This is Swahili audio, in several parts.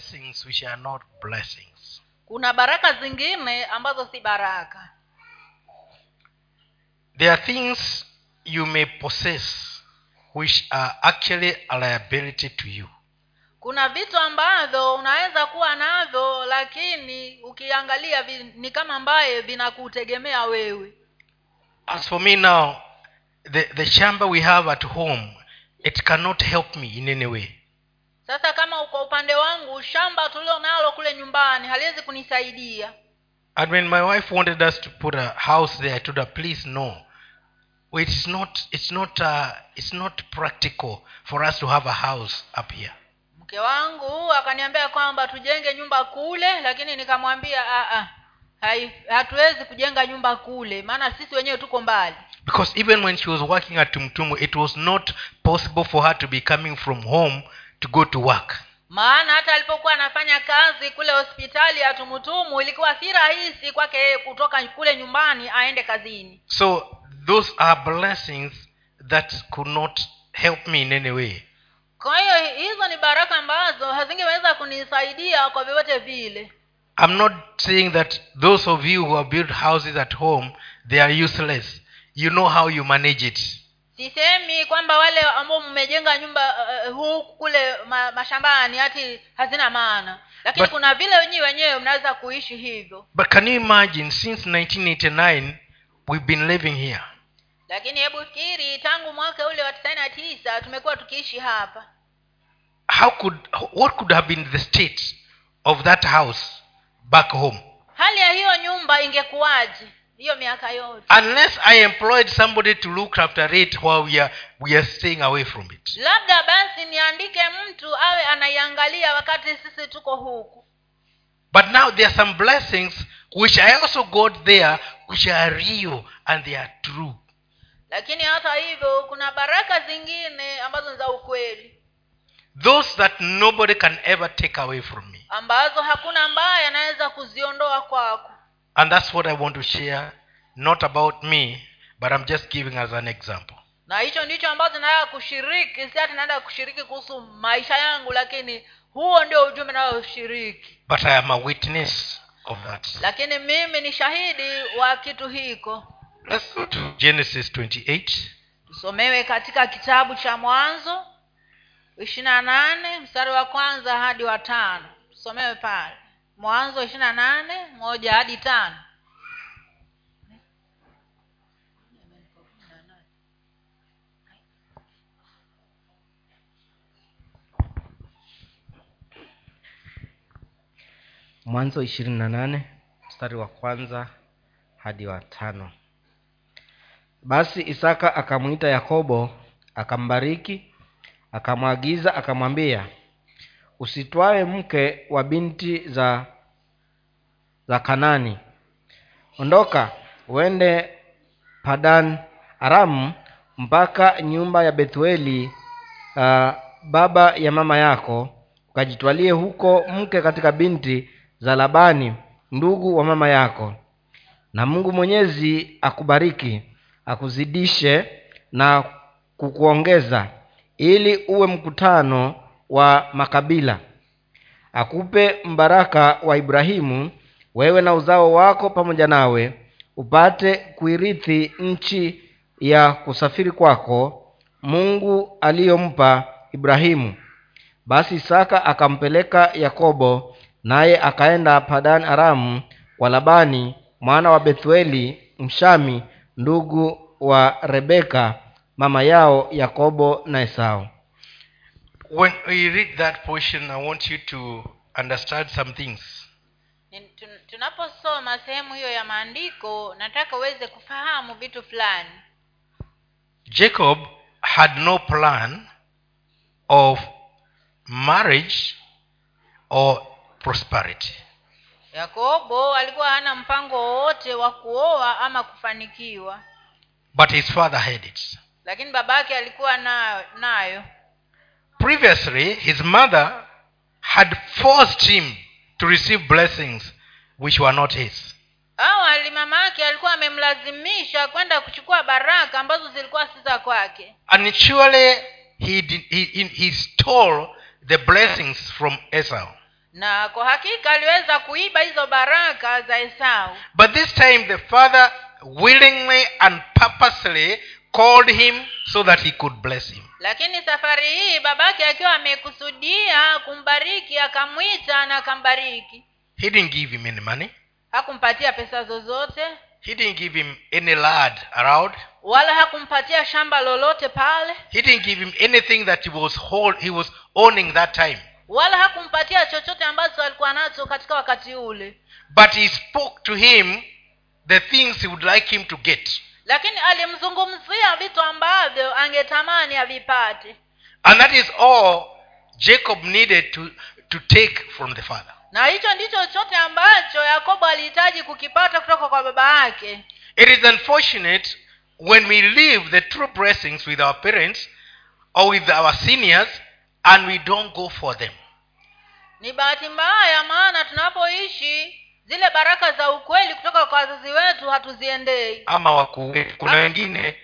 blessings which are not blessings. kuna baraka zingine ambazo si baraka There are things you may possess which are actually a liability to you. kuna vitu ambavyo unaweza kuwa navyo lakini ukiangalia ni kama ambaye vinakutegemea wewe As for me now, the, the chamber we have at home, it cannot help me in any way. Sasa kama kwa upande wangu shamba tulilo nalo kule nyumbani haliwezi kunisaidia And when my wife wanted us to put a house there, I told her, please no. It's not, it's not, uh, it's not practical for us to have a house up here. mke wangu akaniambia kwamba tujenge nyumba kule lakini nikamwambia "Ah, ah, hatuwezi kujenga nyumba kule maana sisi wenyewe tuko mbali Because even when she was working at Tumtumu, it was not possible for her to be coming from home to go to work. maana hata alipokuwa anafanya kazi kule hospitali ya tumutumu ilikuwa si rahisi kwake yeye kutoka kule nyumbani aende kazini So those are blessings that could not help me in any way. kwa hiyo hizo ni baraka ambazo hazingeweza kunisaidia kwa vyovyote vile I'm not saying that those of you who have built houses at home, they are useless. You know how you manage it. Sisemi kwamba wale ambao mmejenga nyumba uh, huku kule ma, mashambani hati hazina maana lakini But- kuna vile wenyewe wenyewe mnaweza kuishi hivyo But can you imagine, since 1989, we've been living here. lakini hebu fikiri tangu mwaka ule wa tisaini na tisa tumekuwa tukiishi hapa How could, what could have been the state of that house back home? hali ya hiyo nyumba ingekuwaje hiyo miaka yote Unless I employed somebody to look after it while we are, we are staying away from it. labda basi niandike mtu awe anaiangalia wakati sisi tuko huku But now there are some blessings which I also got there which are real and they are true. lakini hata hivyo kuna baraka zingine ambazo ni za ukweli Those that nobody can ever take away from me. ambazo hakuna ambaye anaweza kuziondoa kwako And that's what I want to share, not about me, but I'm just giving as an example. na hicho ndicho ambacho nataka kushiriki si ati naenda kushiriki kuhusu maisha yangu lakini huo ndio ujumbe nayoshiriki But I am a witness of that. lakini mimi ni shahidi wa kitu hiko Let's go to Genesis 28. tusomewe katika kitabu cha mwanzo ishirina nane mstari wa kwanza hadi wa tano tusomewe pale mwanzo ishiri na nane moja hadi tano. Mwanzo ishirini na nane mstari wa kwanza hadi wa tano. Basi isaka akamwita yakobo akambariki akamwagiza akamwambia usitwae mke wa binti za za kanani. Ondoka uende padan aramu mpaka nyumba ya bethueli uh, baba ya mama yako. Ukajitwalie huko mke katika binti za labani ndugu wa mama yako. Na mungu mwenyezi akubariki akuzidishe na kukuongeza ili uwe mkutano wa makabila. Akupe mbaraka wa ibrahimu wewe na uzao wako pamoja nawe upate kuirithi nchi ya kusafiri kwako mungu aliyompa ibrahimu. Basi isaka akampeleka yakobo naye akaenda padan aramu kwa labani mwana wa bethueli mshami ndugu wa rebeka mama yao yakobo na esau When we read that portion, I want you to understand some things. Tunaposoma sehemu hiyo ya maandiko nataka uweze kufahamu vitu fulani Jacob had no plan of marriage or prosperity. yakobo alikuwa hana mpango wowote wa kuoa ama kufanikiwa But his father had it. lakini babake alikuwa nayo, nayo. Previously, his mother had forced him to receive blessings which were not his. awali mama yake alikuwa amemlazimisha kwenda kuchukua baraka ambazo zilikuwa si za kwake And surely he, did, he, he, he stole the blessings from Esau. na kwa hakika aliweza kuiba hizo baraka za esau But this time the father willingly and purposely called him so that he could bless him. lakini safari hii babake akiwa amekusudia kumbariki akamwita na akambariki He didn't give him any money. hakumpatia pesa zozote He didn't give him any land around. wala hakumpatia shamba lolote pale He didn't give him anything that he was hold, he was owning that time. wala hakumpatia chochote ambacho alikuwa nacho katika wakati ule But he spoke to him the things he would like him to get. Lakini alimzungumzia vitu ambavyo angetamani avipate And that is all Jacob needed to, to take from the father. na hicho ndicho chote ambacho yakobo alihitaji kukipata kutoka kwa baba yake It is unfortunate when we leave the true blessings with our parents or with our seniors and we don't go for them. ni bahati mbaya maana tunapoishi zile baraka za ukweli kutoka kwa wazazi wetu hatuziendei. Ama wakuu kuna wengine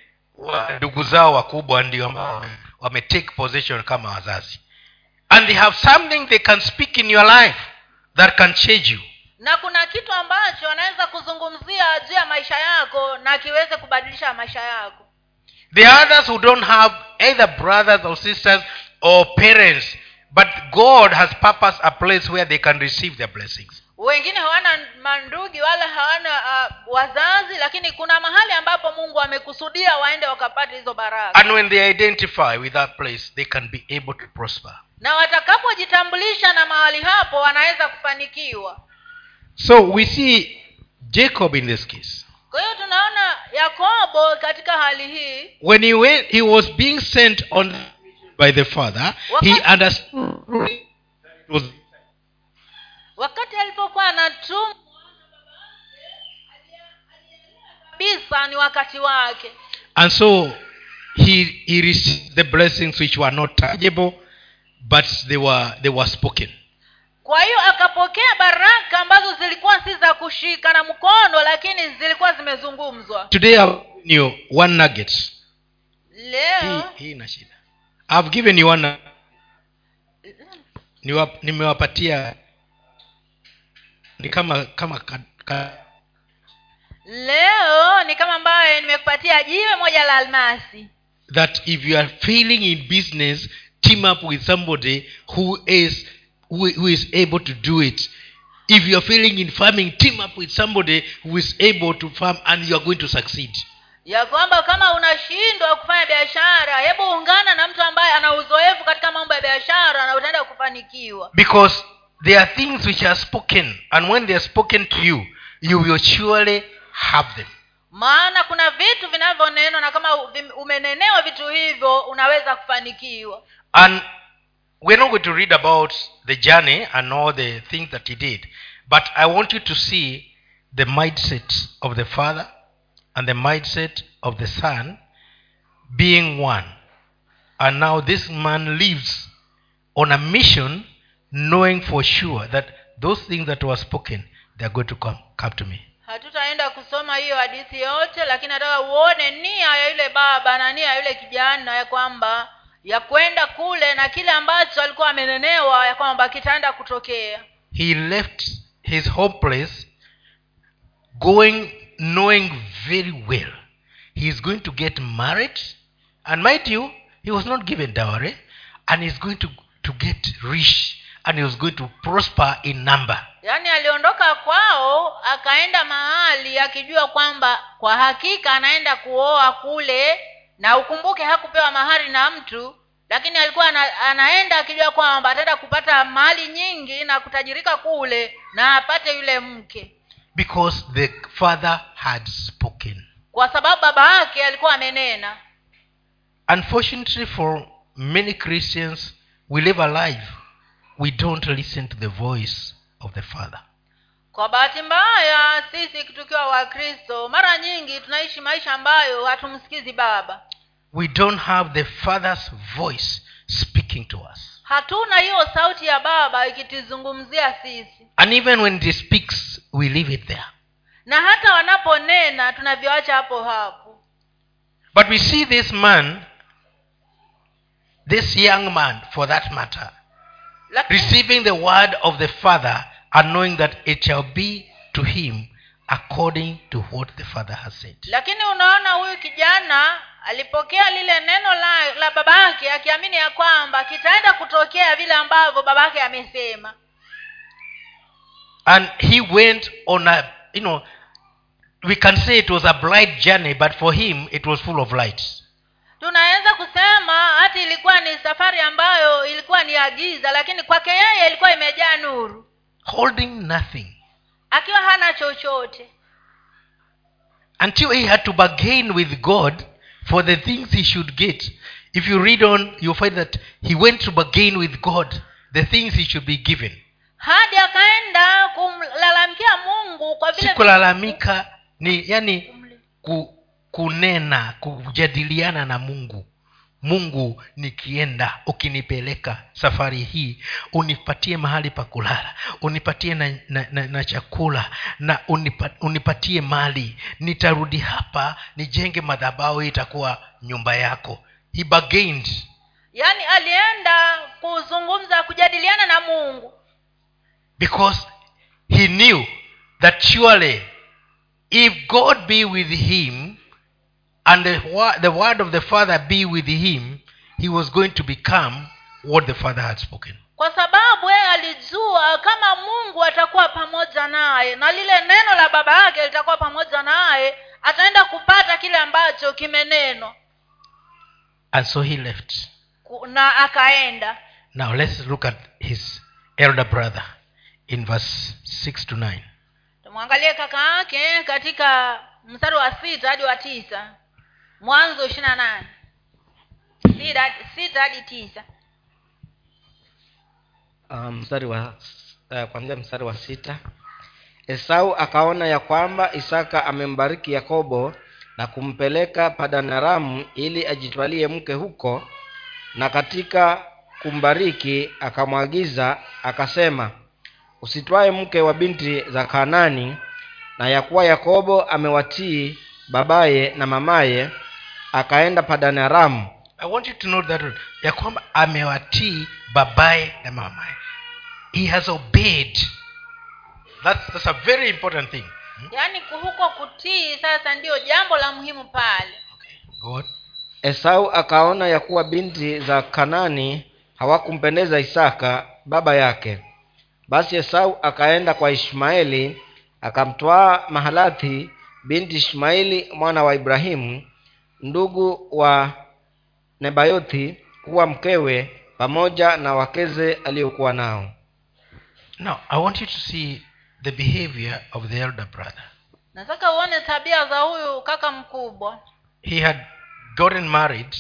ndugu zao wakubwa ndio ambao wametake possession kama wazazi. And they have something they can speak in your life that can change you. Na kuna kitu ambacho anaweza kuzungumzia juu ya maisha yako na kiweze kubadilisha maisha yako. The others who don't have either brothers or sisters or parents but god has purpose a place where they can receive their blessings wengine hawana mandugi wala hawana uh, wazazi lakini kuna mahali ambapo mungu amekusudia waende wakapate hizo baraka. And when they identify with that place they can be able to prosper. Na watakapojitambulisha na mahali hapo wanaweza kufanikiwa. So we see jacob in this case. Kwa hiyo tunaona yakobo katika hali hii. When he went he was being sent on by the father he understood it was wakati alipokuwa anatumwa kabisa ni wakati wake. And so he he received the blessings which were not tangible but they were they were spoken. Kwa hiyo akapokea baraka ambazo zilikuwa si za kushika na mkono lakini zilikuwa zimezungumzwa. Today i've given you one nugget. Leo hii ina shida. I've given you one nimewapatia ni kama kama ka, ka, leo ni kama ambayo nimekupatia jiwe moja la almasi. That if you are failing in business team up with somebody who is who, who is able to do it. If you are failing in farming team up with somebody who is able to farm and you are going to succeed. Ya kwamba kama unashindwa kufanya biashara hebu ungana na mtu ambaye ana uzoefu katika mambo ya biashara na utaenda kufanikiwa. Because there are things which are spoken and when they are spoken to you you will surely have them. Maana kuna vitu vinavyonenwa na kama umenenewa vitu hivyo unaweza kufanikiwa. And we're not going to read about the journey and all the things that he did but i want you to see the mindset of the father and the mindset of the son being one. And now this man lives on a mission knowing for sure that those things that were spoken they are going to come, come to me. Hatutaenda kusoma hiyo hadithi yote lakini nataka uone nia ya yule baba na nia ya yule kijana ya kwamba ya kwenda kule na kile ambacho alikuwa amenenewa ya kwamba kitaenda kutokea. He left his home place going knowing very well. He is going to get married and mind you he was not given dowry and he's going to, to get rich and he was going to prosper in number. Yaani aliondoka kwao akaenda mahali akijua kwamba kwa hakika anaenda kuoa kule na ukumbuke hakupewa mahari na mtu lakini alikuwa ana, anaenda akijua kwamba ataenda kupata mali nyingi na kutajirika kule na apate yule mke. Because the father had spoken. Kwa sababu baba yake alikuwa amenena. Unfortunately for many christians we live a life we don't listen to the voice of the father. Kwa bahati mbaya sisi tukiwa wakristo mara nyingi tunaishi maisha ambayo hatumsikizi baba. We don't have the father's voice speaking to us. Hatuna hiyo sauti ya baba ikituzungumzia sisi. And even when it speaks we leave it there. Na hata wanaponena tunavyoacha hapo hapo. But we see this man this young man for that matter receiving the word of the father and knowing that it shall be to him according to what the father has said. Lakini unaona huyu kijana alipokea lile neno la, la babake akiamini ya kwamba kitaenda kutokea vile ambavyo babake amesema. And he went on a you know we can say it was a bright journey but for him it was full of light tunaweza kusema hata ilikuwa ni safari ambayo ilikuwa ni agiza lakini kwake yeye ilikuwa imejaa nuru. Holding nothing. Akiwa hana chochote. Until he had to bargain with god for the things he should get. If you read on you find that he went to bargain with god the things he should be given. Hadi akaenda kumlalamikia mungu kwa vile kulalamika ni yani ku, kunena kujadiliana na mungu. Mungu nikienda ukinipeleka safari hii unipatie mahali pa kulala unipatie na, na, na, na chakula na unipa, unipatie mali. Nitarudi hapa nijenge madhabao itakuwa nyumba yako. He bargained. Yaani alienda kuzungumza kujadiliana na mungu. Because he knew that surely if god be with him and the, the word of the father be with him he was going to become what the father had spoken. Kwa sababu yeye alijua kama mungu atakuwa pamoja naye na lile neno la baba yake litakuwa pamoja naye ataenda kupata kile ambacho kimenenwa. And so he left. Na akaenda. Now let's look at his elder brother in verse 6 to 9 tumwangalie kaka yake katika mstari wa sita hadi wa tisa mwanzo ishiri na nane. Sita- hadi tisa. Wa uh, kwanzia mstari wa sita. Esau akaona ya kwamba isaka amembariki yakobo na kumpeleka padanaramu ili ajitwalie mke huko na katika kumbariki akamwagiza akasema usitwae mke wa binti za kanani na ya kuwa yakobo amewatii babaye na mamaye akaenda padanaramu i want you to know that ya kwamba amewatii babaye na mamaye. He has obeyed. That's, that's a very important thing. Hmm? yaani huko kutii sasa ndiyo jambo la muhimu pale. Okay. Go esau akaona ya kuwa binti za kanani hawakumpendeza isaka baba yake. Basi esau akaenda kwa ishmaeli akamtwaa mahalathi binti ishmaeli mwana wa ibrahimu ndugu wa nebayothi kuwa mkewe pamoja na wakeze aliyokuwa nao. Now i want you to see the behavior of the elder brother. Nataka uone tabia za huyu kaka mkubwa. He had gotten married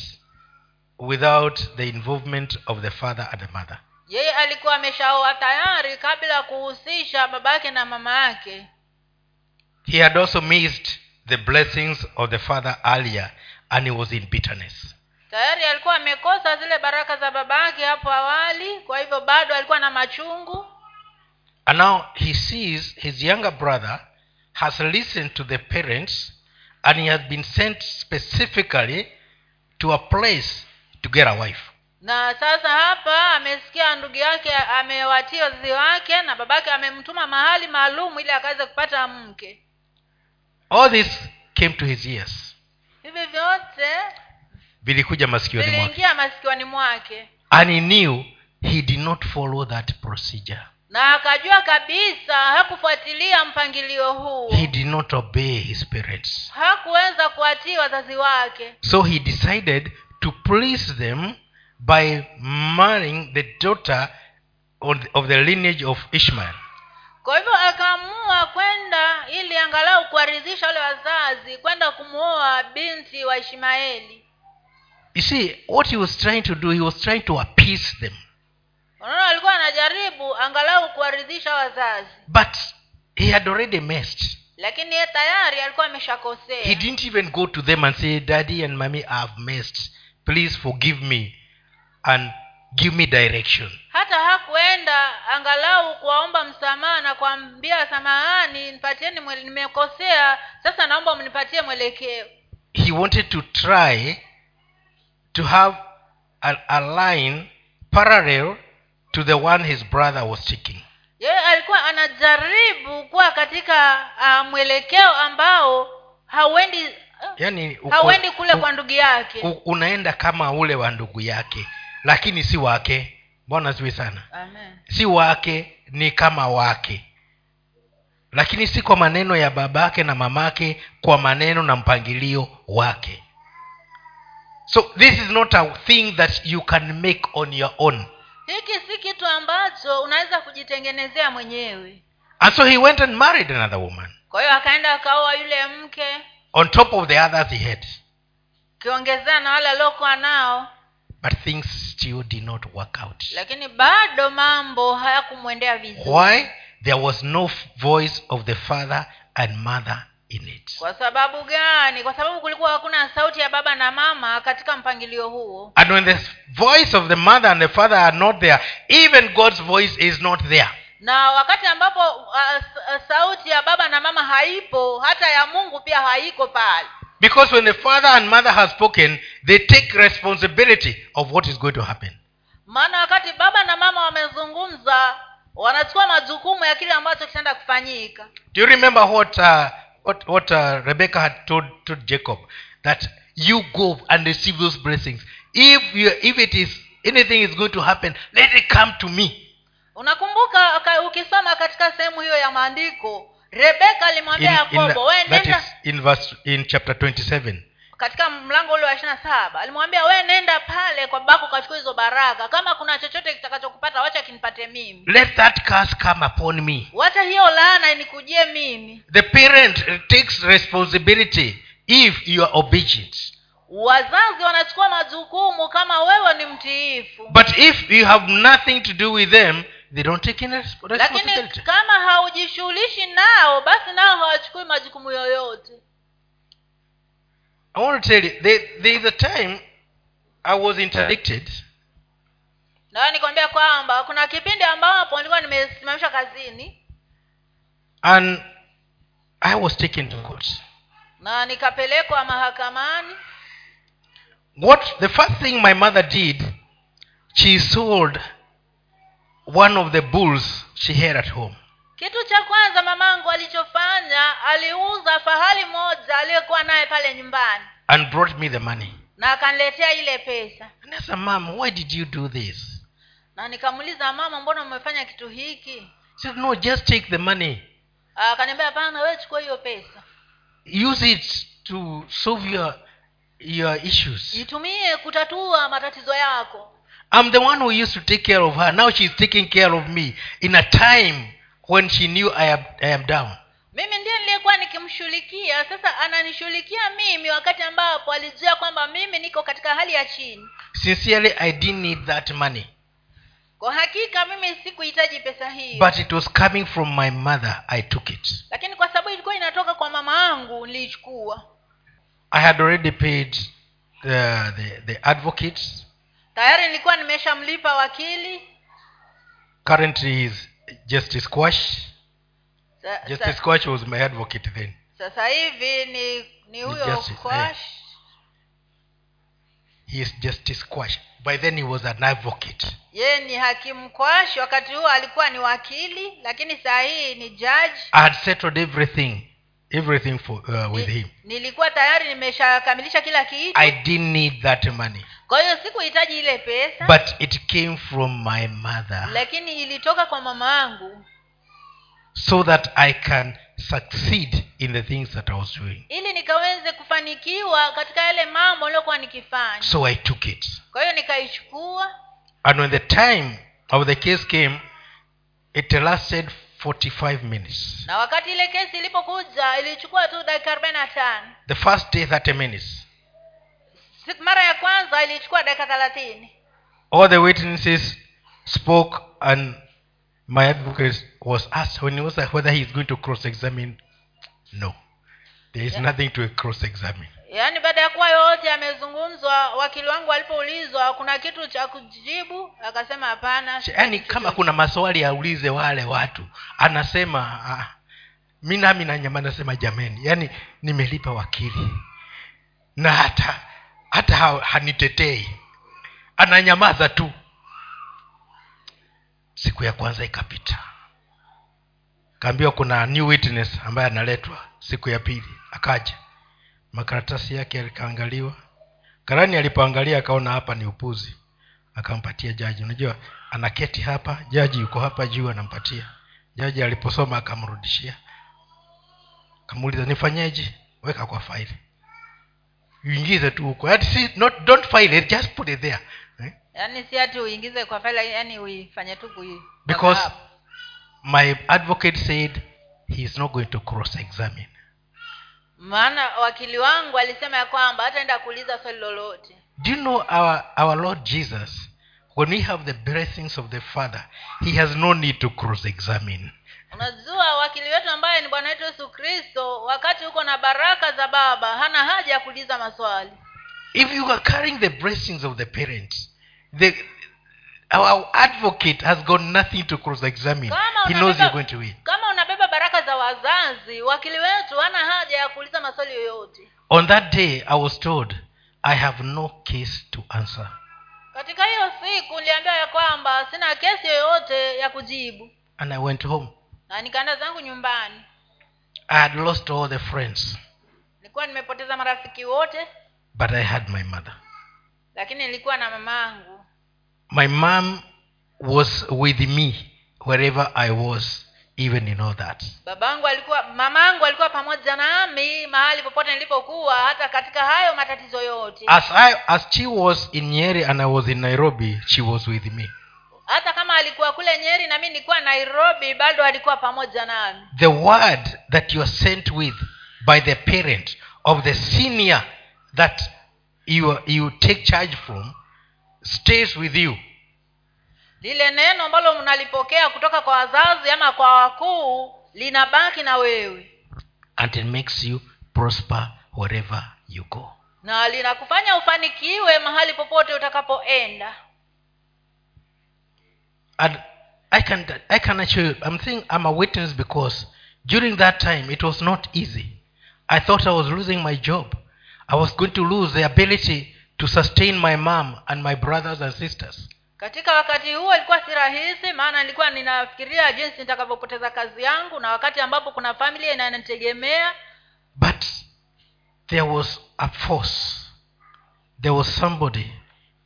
without the involvement of the father and the mother. Yeye alikuwa ameshaoa tayari kabla ya kuhusisha baba yake na mama yake. He had also missed the blessings of the father earlier and he was in bitterness. Tayari alikuwa amekosa zile baraka za baba yake hapo awali kwa hivyo bado alikuwa na machungu. And now he sees his younger brother has listened to the parents and he has been sent specifically to a place to get a wife. Na sasa hapa amesikia ndugu yake amewatia wazazi wake na babake amemtuma mahali maalum ili akaweze kupata mke. All this came to his ears hivi vyote vilikuja masikioni mwake. masikioni mwake. And he knew he did not follow that procedure. Na akajua kabisa hakufuatilia mpangilio huu he did not obey his parents. Hakuweza kuwatii wazazi wake. So he decided to please them by marrying the daughter of the lineage of ishmael kwa hivyo akaamua kwenda ili angalau kuwaridhisha wale wazazi kwenda kumwoa binti wa ishmaeli. You see what he was trying to do he was trying to appease them. Unaona alikuwa anajaribu angalau kuwaridhisha wazazi. But he had already messed. Lakini ye tayari alikuwa ameshakosea. He didn't even go to them and say daddy and mami have messed. Please forgive me and give me direction hata hakuenda angalau kuwaomba msamaha na kuambia samahani nipatieni nimekosea. Sasa naomba mnipatie mwelekeo. He wanted to try to have a, a line parallel to the one his brother was taking. Yeye alikuwa anajaribu kuwa katika uh, mwelekeo ambao hauendi yani uko- hauendi kule u- kwa ndugu yake. u- unaenda kama ule wa ndugu yake lakini si wake mbona siwi sana. Amen. si wake ni kama wake. Lakini si kwa maneno ya babake na mamake kwa maneno na mpangilio wake. So this is not a thing that you can make on your own. Hiki si kitu ambacho unaweza kujitengenezea mwenyewe. And so he went and married another woman. Kwa hiyo akaenda akaoa yule mke. On top of the others he had ukiongezea na wale aliokuwa nao but things still did not work out. Lakini bado mambo hayakumwendea vizuri. Why? There was no voice of the father and mother in it. Kwa sababu gani? Kwa sababu kulikuwa hakuna sauti ya baba na mama katika mpangilio huo. And when the voice of the mother and the father are not there even god's voice is not there. Na wakati ambapo uh, uh, sauti ya baba na mama haipo hata ya mungu pia haiko pale because when the father and mother have spoken they take responsibility of what is going to happen. Maana wakati baba na mama wamezungumza wanachukua majukumu ya kile ambacho kitaenda kufanyika. Do you remember what uh, what, what uh, rebecca had told, told jacob? That you go and receive those blessings. If you, if it is anything is going to happen let it come to me. Unakumbuka ukisoma katika sehemu hiyo ya maandiko rebeka alimwambia yakobo we nenda. in verse in chapter 27 katika mlango ule wa ishiri na saba alimwambia we nenda pale kwa babako ukachukua hizo baraka. Kama kuna chochote kitakachokupata wacha kinipate mimi. Let that curse come upon me. Wacha hiyo laana inikujie mimi. The parent takes responsibility if you are obedient. Wazazi wanachukua majukumu kama wewe ni mtiifu. But if you have nothing to do with them they don't take any responsibility. lakini kama haujishughulishi nao basi nao hawachukui majukumu yoyote. I want to tell you there, there is a time i was interdicted. Nayo nikwambia kwamba kuna kipindi ambapo nilikuwa nimesimamishwa kazini. And i was taken to court. Na nikapelekwa mahakamani. What the first thing my mother did she sold one of the bulls she had at home. Kitu cha kwanza mamangu alichofanya aliuza fahali moja aliyekuwa naye pale nyumbani. And brought me the money. Na akaniletea ile pesa. Nasa mama why did you do this? Na nikamuuliza mama mbona umefanya kitu hiki? Said no just take the money. Akaniambia hapana wewe chukua hiyo pesa. Use it to solve your your issues. Itumie kutatua matatizo yako i'm the one who used to take care of her. Now she's taking care of me in a time when she knew i am, I am down. Mimi ndiye niliyekuwa nikimshughulikia. Sasa ananishughulikia mimi wakati ambapo alijua kwamba mimi niko katika hali ya chini. Sincerely i didn't need that money. Kwa hakika mimi sikuhitaji pesa hiyo. But it was coming from my mother i took it. Lakini kwa sababu ilikuwa inatoka kwa mama yangu niliichukua. I had already paid the, the, the advocates tayari nilikuwa nimeshamlipa wakili. Currently is justice quash sa, justice sa, quash was my advocate then. Sasa hivi ni ni huyo justice, he is justice quash by then he was an advocate. Ye ni hakimu kwash wakati huo alikuwa ni wakili lakini saa hii ni judge. I had settled everything everything for, uh, with Ni- him. nilikuwa tayari nimeshakamilisha kila kitu. I didn't need that money kwa hiyo sikuhitaji ile pesa but it came from my mother. lakini ilitoka kwa mama yangu. So that i can succeed in the things that i was doing. Ili nikaweze kufanikiwa katika yale mambo niliyokuwa nikifanya. So i took it. Kwa hiyo nikaichukua. And when the time of the case came it lasted 45 minutes. Na wakati ile kesi ilipokuja ilichukua tu dakika the first day 30 minutes mara ya kwanza ilichukua dakika thelathini. All the witnesses spoke and my advocate was asked when he was like whether he is going to cross examine no. There is Yeah. nothing to cross examine yaani baada ya kuwa yoyote yamezungumzwa wakili wangu alipoulizwa kuna kitu cha kujibu akasema hapana. Yaani kama kuna maswali aulize wale watu. Anasema ah, mi nami nanyama nasema jameni yaani nimelipa wakili. Na hata hata ha- hanitetei. Ananyamaza tu. Siku ya kwanza ikapita. Kaambiwa kuna new witness ambaye analetwa siku ya pili. Akaja. Makaratasi yake yakaangaliwa karani alipoangalia akaona hapa ni upuzi. Akampatia jaji. Unajua anaketi hapa jaji yuko hapa juu anampatia. Jaji aliposoma akamrudishia. Kamuuliza nifanyeje? Weka kwa faili uingize tu huko Yaani not, don't file it just put it there. Eh? yaani si hati uingize kwa faila yaani uifanye tu kui because my advocate said he is not going to cross examine maana wakili wangu alisema ya kwamba hataenda kuuliza swali lolote. Do you know our, our lord jesus? When we have the blessings of the father he has no need to cross examine unajua wakili wetu ambaye ni bwana wetu yesu kristo wakati uko na baraka za baba hana haja ya kuuliza maswali. If you are carrying the blessings of the parent the our advocate has got nothing to cross examine Kama he knows you're going to win. kama unabeba baraka za wazazi wakili wetu hana haja ya kuuliza maswali yoyote. On that day i was told i have no case to answer. Katika hiyo siku niliambiwa ya kwamba sina kesi yoyote ya kujibu. And i went home na nikaenda zangu nyumbani. I had lost all the friends nilikuwa nimepoteza marafiki wote but i had my mother. lakini nilikuwa na mamaangu my mom was with me wherever i was even in all that. Babangu alikuwa mamangu alikuwa pamoja nami mahali popote nilipokuwa hata katika hayo matatizo yote. As i as she was in nyeri and i was in nairobi she was with me hata kama alikuwa kule nyeri na mi nilikuwa nairobi bado alikuwa pamoja nami. The word that you are sent with by the parent of the senior that you, you take charge from stays with you. Lile neno ambalo mnalipokea kutoka kwa wazazi ama kwa wakuu linabaki na wewe. And it makes you prosper wherever you go. Na linakufanya ufanikiwe mahali popote utakapoenda and i can i can assure you i'm saying i'm a witness because during that time it was not easy. I thought i was losing my job. I was going to lose the ability to sustain my mom and my brothers and sisters. Katika wakati huo ilikuwa si rahisi maana nilikuwa ninafikiria jinsi nitakavyopoteza kazi yangu na wakati ambapo kuna familia inanitegemea. But there was a force. There was somebody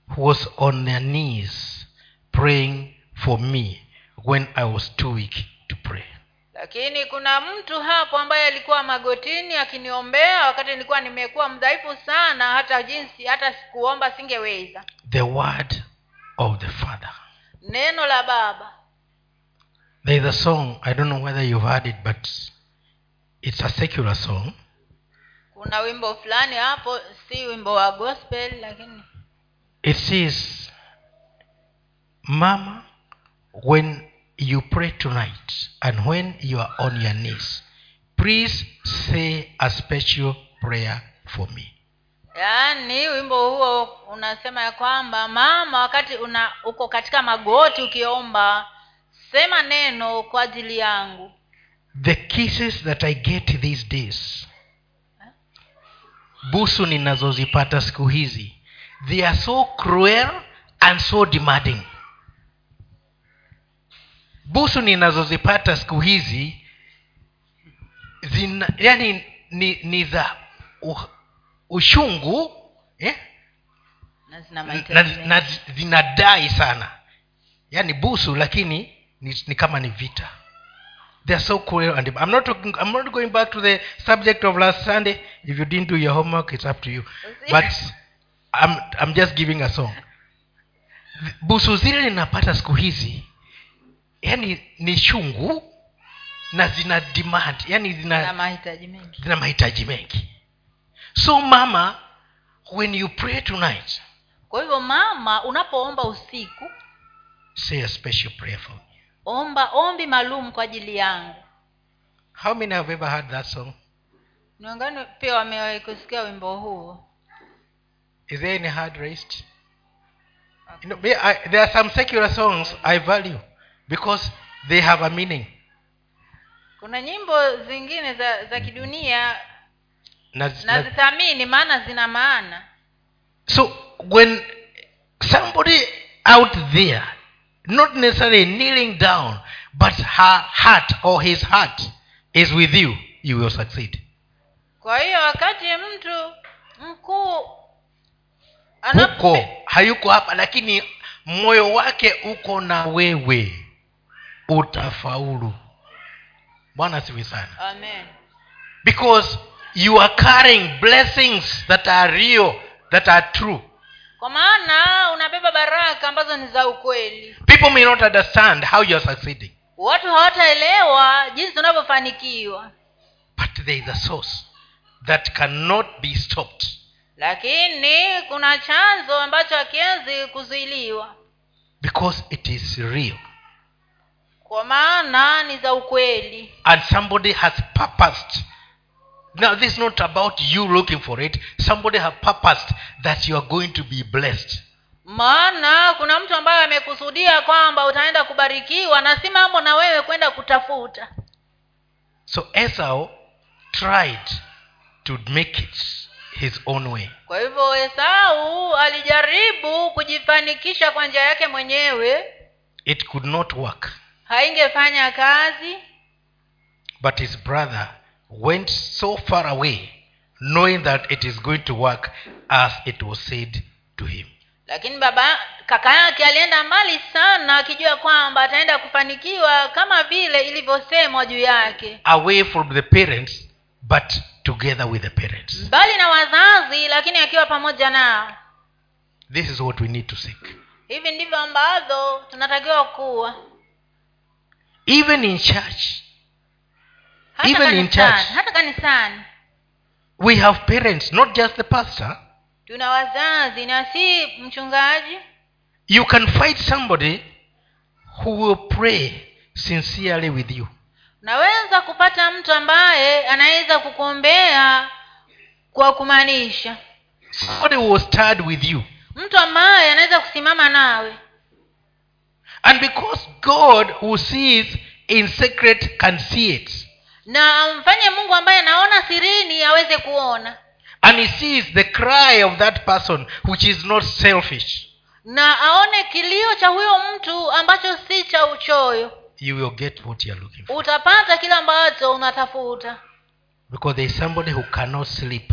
who was on their knees praying for me when i was too weak to pray. Lakini kuna mtu hapo ambaye alikuwa magotini akiniombea wakati nilikuwa nimekuwa mdhaifu sana hata jinsi hata kuomba singeweza. The word of the father. Neno la baba. There is a song i don't know whether you've heard it but it's a secular song. Kuna wimbo fulani hapo si wimbo wa gospel lakini it says mama when you pray tonight and when you are on your knees please say a special prayer for me. Yaani wimbo huo unasema ya kwamba mama wakati una uko katika magoti ukiomba sema neno kwa ajili yangu. The kisses that i get these days busu ninazozipata siku hizi they are so cruel and so demanding busu ninazozipata siku hizi zina yani ni, ni za uh, ushungu eh? na zina na, na zinadai sana. Yani busu lakini ni, ni kama ni vita. They are so cruel and I'm not, talking, i'm not going back to the subject of last sunday. If you didn't do your homework it's up to you. But i'm, I'm just giving a song. Busu zile ninapata siku hizi yani ni chungu na zina demand. Yani na zina, mahitaji mengi. zina mahitaji mengi. So mama when you pray tonight kwa hivyo mama unapoomba usiku say a special prayer for me. omba ombi maalum kwa ajili yangu. How many have ever heard that song? Niwangani pia wamewahi kusikia wimbo huo? Is there any hard raised? You know, I, there are some secular songs i value because they have a meaning. Kuna nyimbo zingine za za kidunia Na- na- nazithamini maana zina maana. So when somebody out there not necessarily kneeling down but her heart or his heart is with you you will succeed. Kwa hiyo wakati mtu mkuu anapo- huko hayuko hapa lakini moyo wake uko na wewe utafaulu. Bwana siwi sana. Amen. Because you are carrying blessings that are real that are true. Kwa maana unabeba baraka ambazo ni za ukweli. People may not understand how you are succeeding. Watu hawataelewa jinsi unavyofanikiwa. But there is a source that cannot be stopped. Lakini kuna chanzo ambacho hakiwezi kuzuiliwa. Because it is real kwa maana ni za ukweli. And somebody has purposed. Now this is not about you looking for it. Somebody has purposed that you are going to be blessed. Maana kuna mtu ambaye amekusudia kwamba utaenda kubarikiwa na si mambo na wewe kwenda kutafuta. So esau tried to make it his own way. Kwa hivyo esau alijaribu kujifanikisha kwa njia yake mwenyewe. It could not work haingefanya kazi. But his brother went so far away knowing that it is going to work as it was said to him. Lakini baba kaka yake alienda mbali sana akijua kwamba ataenda kufanikiwa kama vile ilivyosemwa juu yake. Away from the parents but together with the parents. Mbali na wazazi lakini akiwa pamoja nao. This is what we need to seek. Hivi ndivyo ambavyo tunatakiwa kuwa even in church. Hata Even in church. hata kanisani. We have parents not just the pastor. Tuna wazazi na si mchungaji. You can find somebody who will pray sincerely with you. Unaweza kupata mtu ambaye anaweza kukuombea kwa kumaanisha. Somebody will stand with you. Mtu ambaye anaweza kusimama nawe and because god who sees in secret can see it. Na amfanye mungu ambaye anaona sirini aweze kuona. And he sees the cry of that person which is not selfish. Na aone kilio cha huyo mtu ambacho si cha uchoyo. You will get what you are looking for. Utapata kile ambacho unatafuta. Because there is somebody who cannot sleep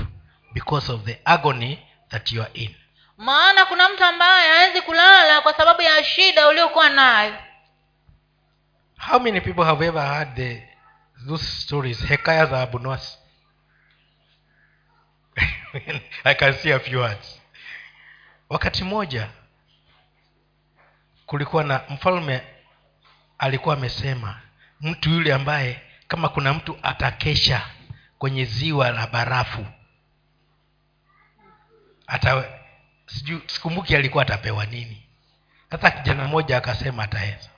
because of the agony that you are in maana kuna mtu ambaye hawezi kulala kwa sababu ya shida uliokuwa nayo. How many people have ever heard the those stories? Hekaya za abunwasi i can see a few words wakati mmoja kulikuwa na mfalme alikuwa amesema mtu yule ambaye kama kuna mtu atakesha kwenye ziwa la barafu ata sijui sikumbuki alikuwa atapewa nini. Sasa kijana mmoja akasema ataweza.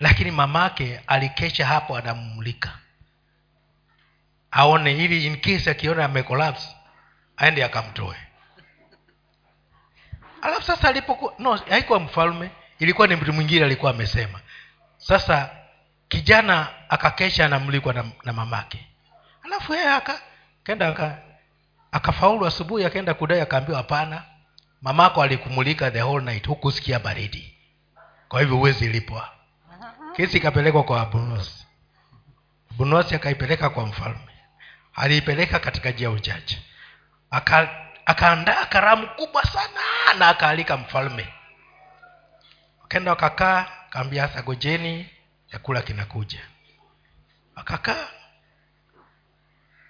Lakini mamake alikesha hapo anammulika aone ili in case akiona amekolapse aende akamtoe. Alafu sasa alipokuwa no haikuwa mfalme ilikuwa ni mtu mwingine alikuwa amesema. Sasa kijana akakesha anamlikwa na, na mamake. Alafu yeye aka kenda aka asubuhi akaenda kudai akaambiwa hapana mamako alikumulika the whole night hukusikia baridi. Kwa hivyo huwezi lipwa. Kesi ikapelekwa kwa bunosi bunosi akaipeleka kwa mfalme. Aliipeleka katika jia ujaji Aka- karamu kubwa sana na akaalika mfalme. Wakaenda wakakaa kaambia hasa gojeni chakula kinakuja. Akakaa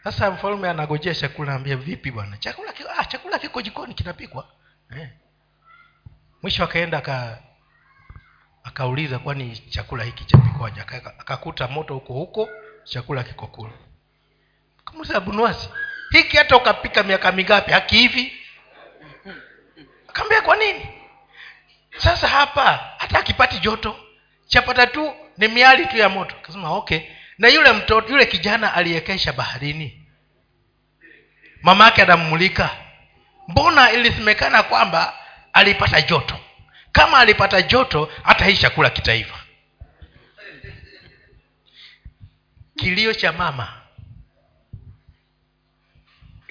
sasa mfalme anagojea chakula ambia vipi bwana? Chakula ah, chakula kiko jikoni kinapikwa eh. mwisho akaenda aka akauliza kwani chakula hiki chapikwaje akakuta moto huko huko chakula kiko kule. Bunuasi hiki hata ukapika miaka mingapi? Hakihivi akaambia kwa nini? Sasa hapa hata akipati joto. Chapata tu ni miali tu ya moto. Akasema okay. Na yule mtoto yule kijana aliyekesha baharini. Mama yake anammulika mbona ilisemekana kwamba alipata joto? Kama alipata joto hata hii chakula kitaiva kilio cha mama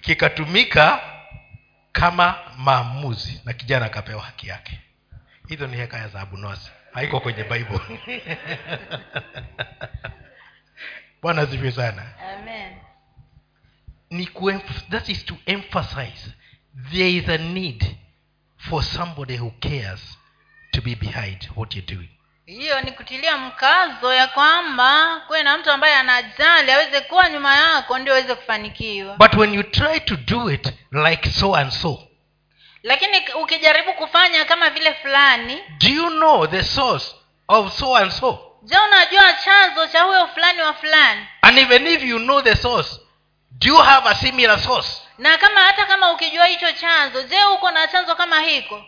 kikatumika kama maamuzi na kijana akapewa haki yake. Hizo ni hekaya za abunosi haiko kwenye bible. Bwana zivyo sana. Amen. Ni that is to emphasize there is a need for somebody who cares to be behind what you're doing. Hiyo ni kutilia mkazo ya kwamba kuwe na mtu ambaye anajali aweze kuwa nyuma yako ndio aweze kufanikiwa. But when you try to do it like so and so lakini ukijaribu kufanya kama vile fulani do you know the source of so and so? Je unajua chanzo cha huyo fulani wa fulani? And even if you know the source do you have a similar source na kama hata kama ukijua hicho chanzo je uko na chanzo kama hiko?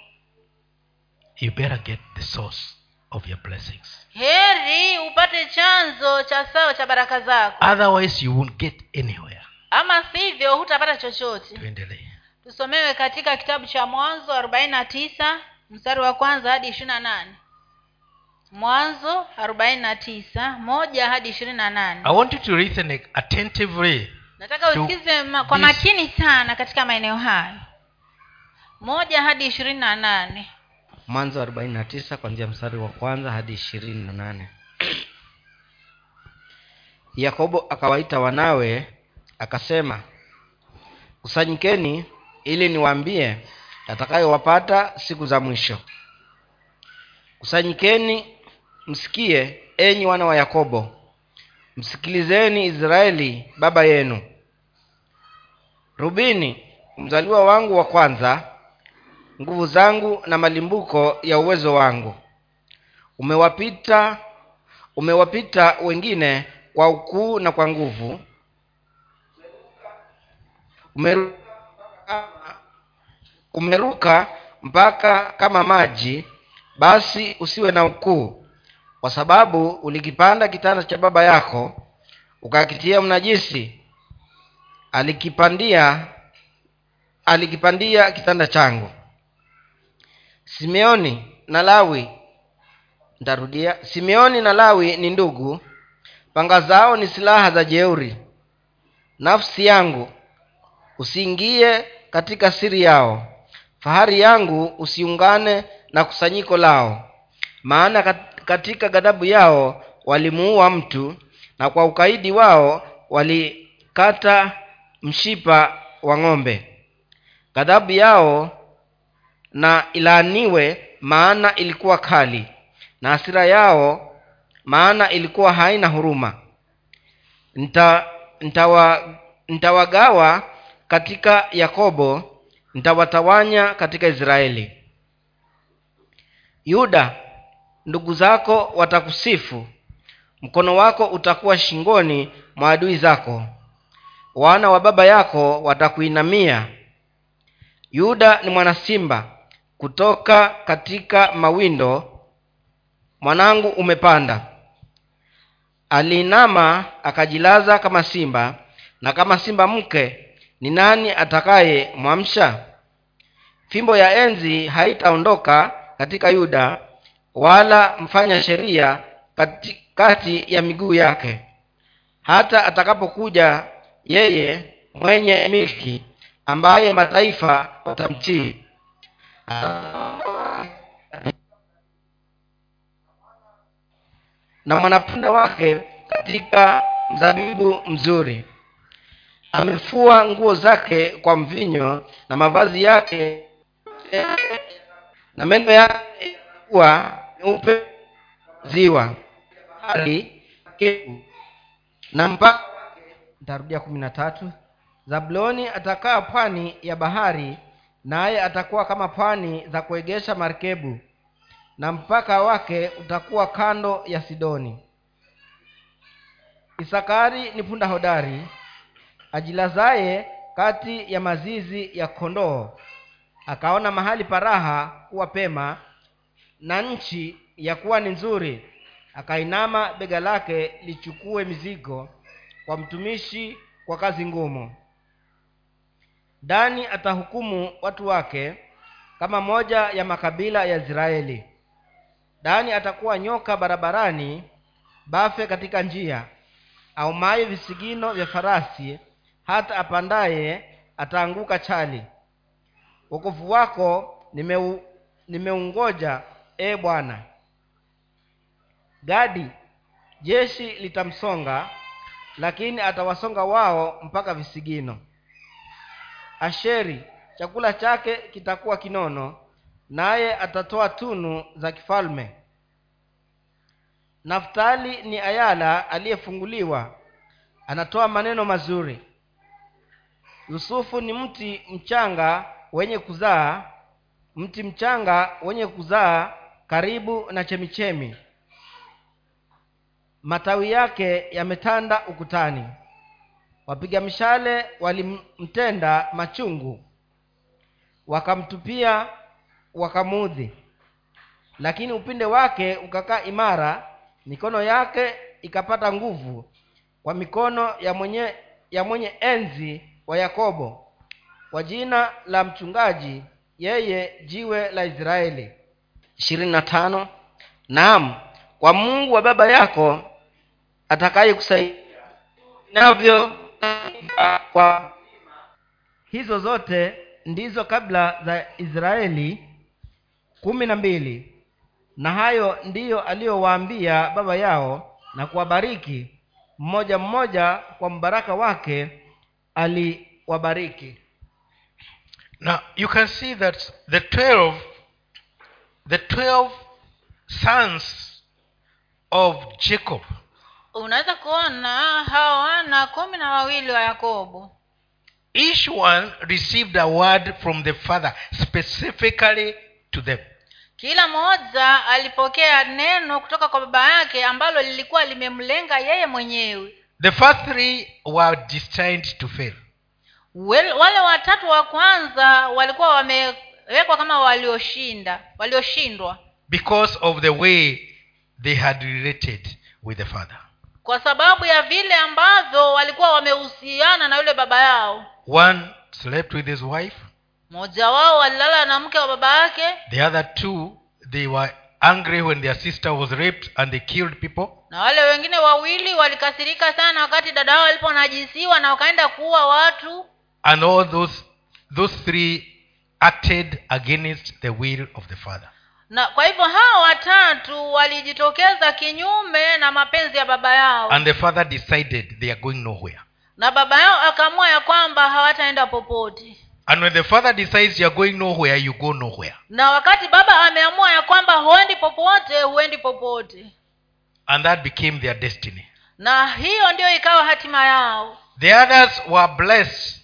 You better get the source of your blessings. Heri upate chanzo cha sawa cha baraka zako. Otherwise you won't get anywhere. Ama sivyo hutapata chochote. Tuendelee. Tusomewe katika kitabu cha mwanzo arobaini na tisa mstari wa kwanza hadi ishirini na nane. Mwanzo arobaini na tisa moja hadi ishirini na nane. I want you to listen attentively nataka usikize ma, kwa makini sana katika maeneo hayo moja hadi ishirini na nane. Mwanzo arobaini na tisa kwanzia mstari wa kwanza hadi ishirini na nane. Yakobo akawaita wanawe akasema kusanyikeni ili niwaambie yatakayowapata siku za mwisho. Kusanyikeni msikie enyi wana wa yakobo. Msikilizeni israeli baba yenu rubini mzaliwa wangu wa kwanza nguvu zangu na malimbuko ya uwezo wangu. Umewapita umewapita wengine kwa ukuu na kwa nguvu. Umeruka, umeruka mpaka kama maji basi usiwe na ukuu kwa sababu ulikipanda kitanda cha baba yako ukakitia mnajisi alikipandia alikipandia kitanda changu. Simeoni na lawi ntarudia simeoni na lawi ni ndugu panga zao ni silaha za jeuri. Nafsi yangu usiingie katika siri yao. Fahari yangu usiungane na kusanyiko lao. Maana katika ghadhabu yao walimuua mtu na kwa ukaidi wao walikata mshipa wa ng'ombe. Ghadhabu yao na ilaaniwe maana ilikuwa kali na hasira yao maana ilikuwa haina huruma. Nta, ntawa, ntawagawa katika yakobo ntawatawanya katika israeli. Yuda ndugu zako watakusifu mkono wako utakuwa shingoni mwa adui zako wana wa baba yako watakuinamia. Yuda ni mwanasimba kutoka katika mawindo mwanangu umepanda. Aliinama akajilaza kama simba na kama simba mke ni nani atakaye mwamsha? Fimbo ya enzi haitaondoka katika yuda wala mfanya sheria kati, kati ya miguu yake. Hata atakapokuja yeye mwenye milki ambaye mataifa watamtii. Na mwanapunda wake katika mzabibu mzuri. Amefua nguo zake kwa mvinyo na mavazi yake na meno yake kuwa meupe ziwa. Hali na mpaka ntarudia kumi na tatu. Zabuloni atakaa pwani ya bahari naye atakuwa kama pwani za kuegesha markebu na mpaka wake utakuwa kando ya sidoni. Isakari ni punda hodari ajilazaye kati ya mazizi ya kondoo. Akaona mahali paraha kuwa pema na nchi ya kuwa ni nzuri. Akainama bega lake lichukue mizigo kwa mtumishi kwa kazi ngumu. Dani atahukumu watu wake kama moja ya makabila ya israeli. Dani atakuwa nyoka barabarani bafe katika njia aumaye visigino vya farasi hata apandaye ataanguka chali. Wokovu wako nimeu, nimeungoja e bwana. Gadi jeshi litamsonga lakini atawasonga wao mpaka visigino. Asheri chakula chake kitakuwa kinono naye atatoa tunu za kifalme. Naftali ni ayala aliyefunguliwa anatoa maneno mazuri. Yusufu ni mti mchanga wenye kuzaa mti mchanga wenye kuzaa karibu na chemichemi matawi yake yametanda ukutani. Wapiga mishale walimtenda machungu wakamtupia wakamudhi. Lakini upinde wake ukakaa imara mikono yake ikapata nguvu kwa mikono ya mwenye ya mwenye enzi wa yakobo. Kwa jina la mchungaji yeye jiwe la israeli. Ishirini na tano. Naam kwa mungu wa baba yako atakaye kusaidia navyo kwa hizo zote ndizo kabla za israeli kumi na mbili. Na hayo ndiyo aliyowaambia baba yao na kuwabariki. Mmoja mmoja kwa mbaraka wake aliwabariki. Now you can see that the twelve, the twelve sons of Jacob, unaweza kuona hawa wana kumi na wawili wa yakobo each one received a word from the father specifically to them. kila mmoja alipokea neno kutoka kwa baba yake ambalo lilikuwa limemlenga yeye mwenyewe The first three were destined to fail. well, wale watatu wa kwanza walikuwa wamewekwa kama walioshinda walioshindwa because of the way they had related with the father. Kwa sababu ya vile ambavyo walikuwa wamehusiana na yule baba yao One slept with his wife, mmoja wao walilala na mke wa baba yake the other two, they were angry when their sister was raped and they killed people. na wale wengine wawili walikasirika sana wakati dada wao waliponajisiwa na wakaenda kuua watu And all those those three acted against the will of the father. Na kwa hivyo hao watatu walijitokeza kinyume na mapenzi ya baba yao And the father decided they are going nowhere. na baba yao akaamua ya kwamba hawataenda popote And when the father decides you are going nowhere, you go nowhere. na wakati baba ameamua ya kwamba huendi popote huendi popote And that became their destiny. na hiyo ndio ikawa hatima yao The others were blessed.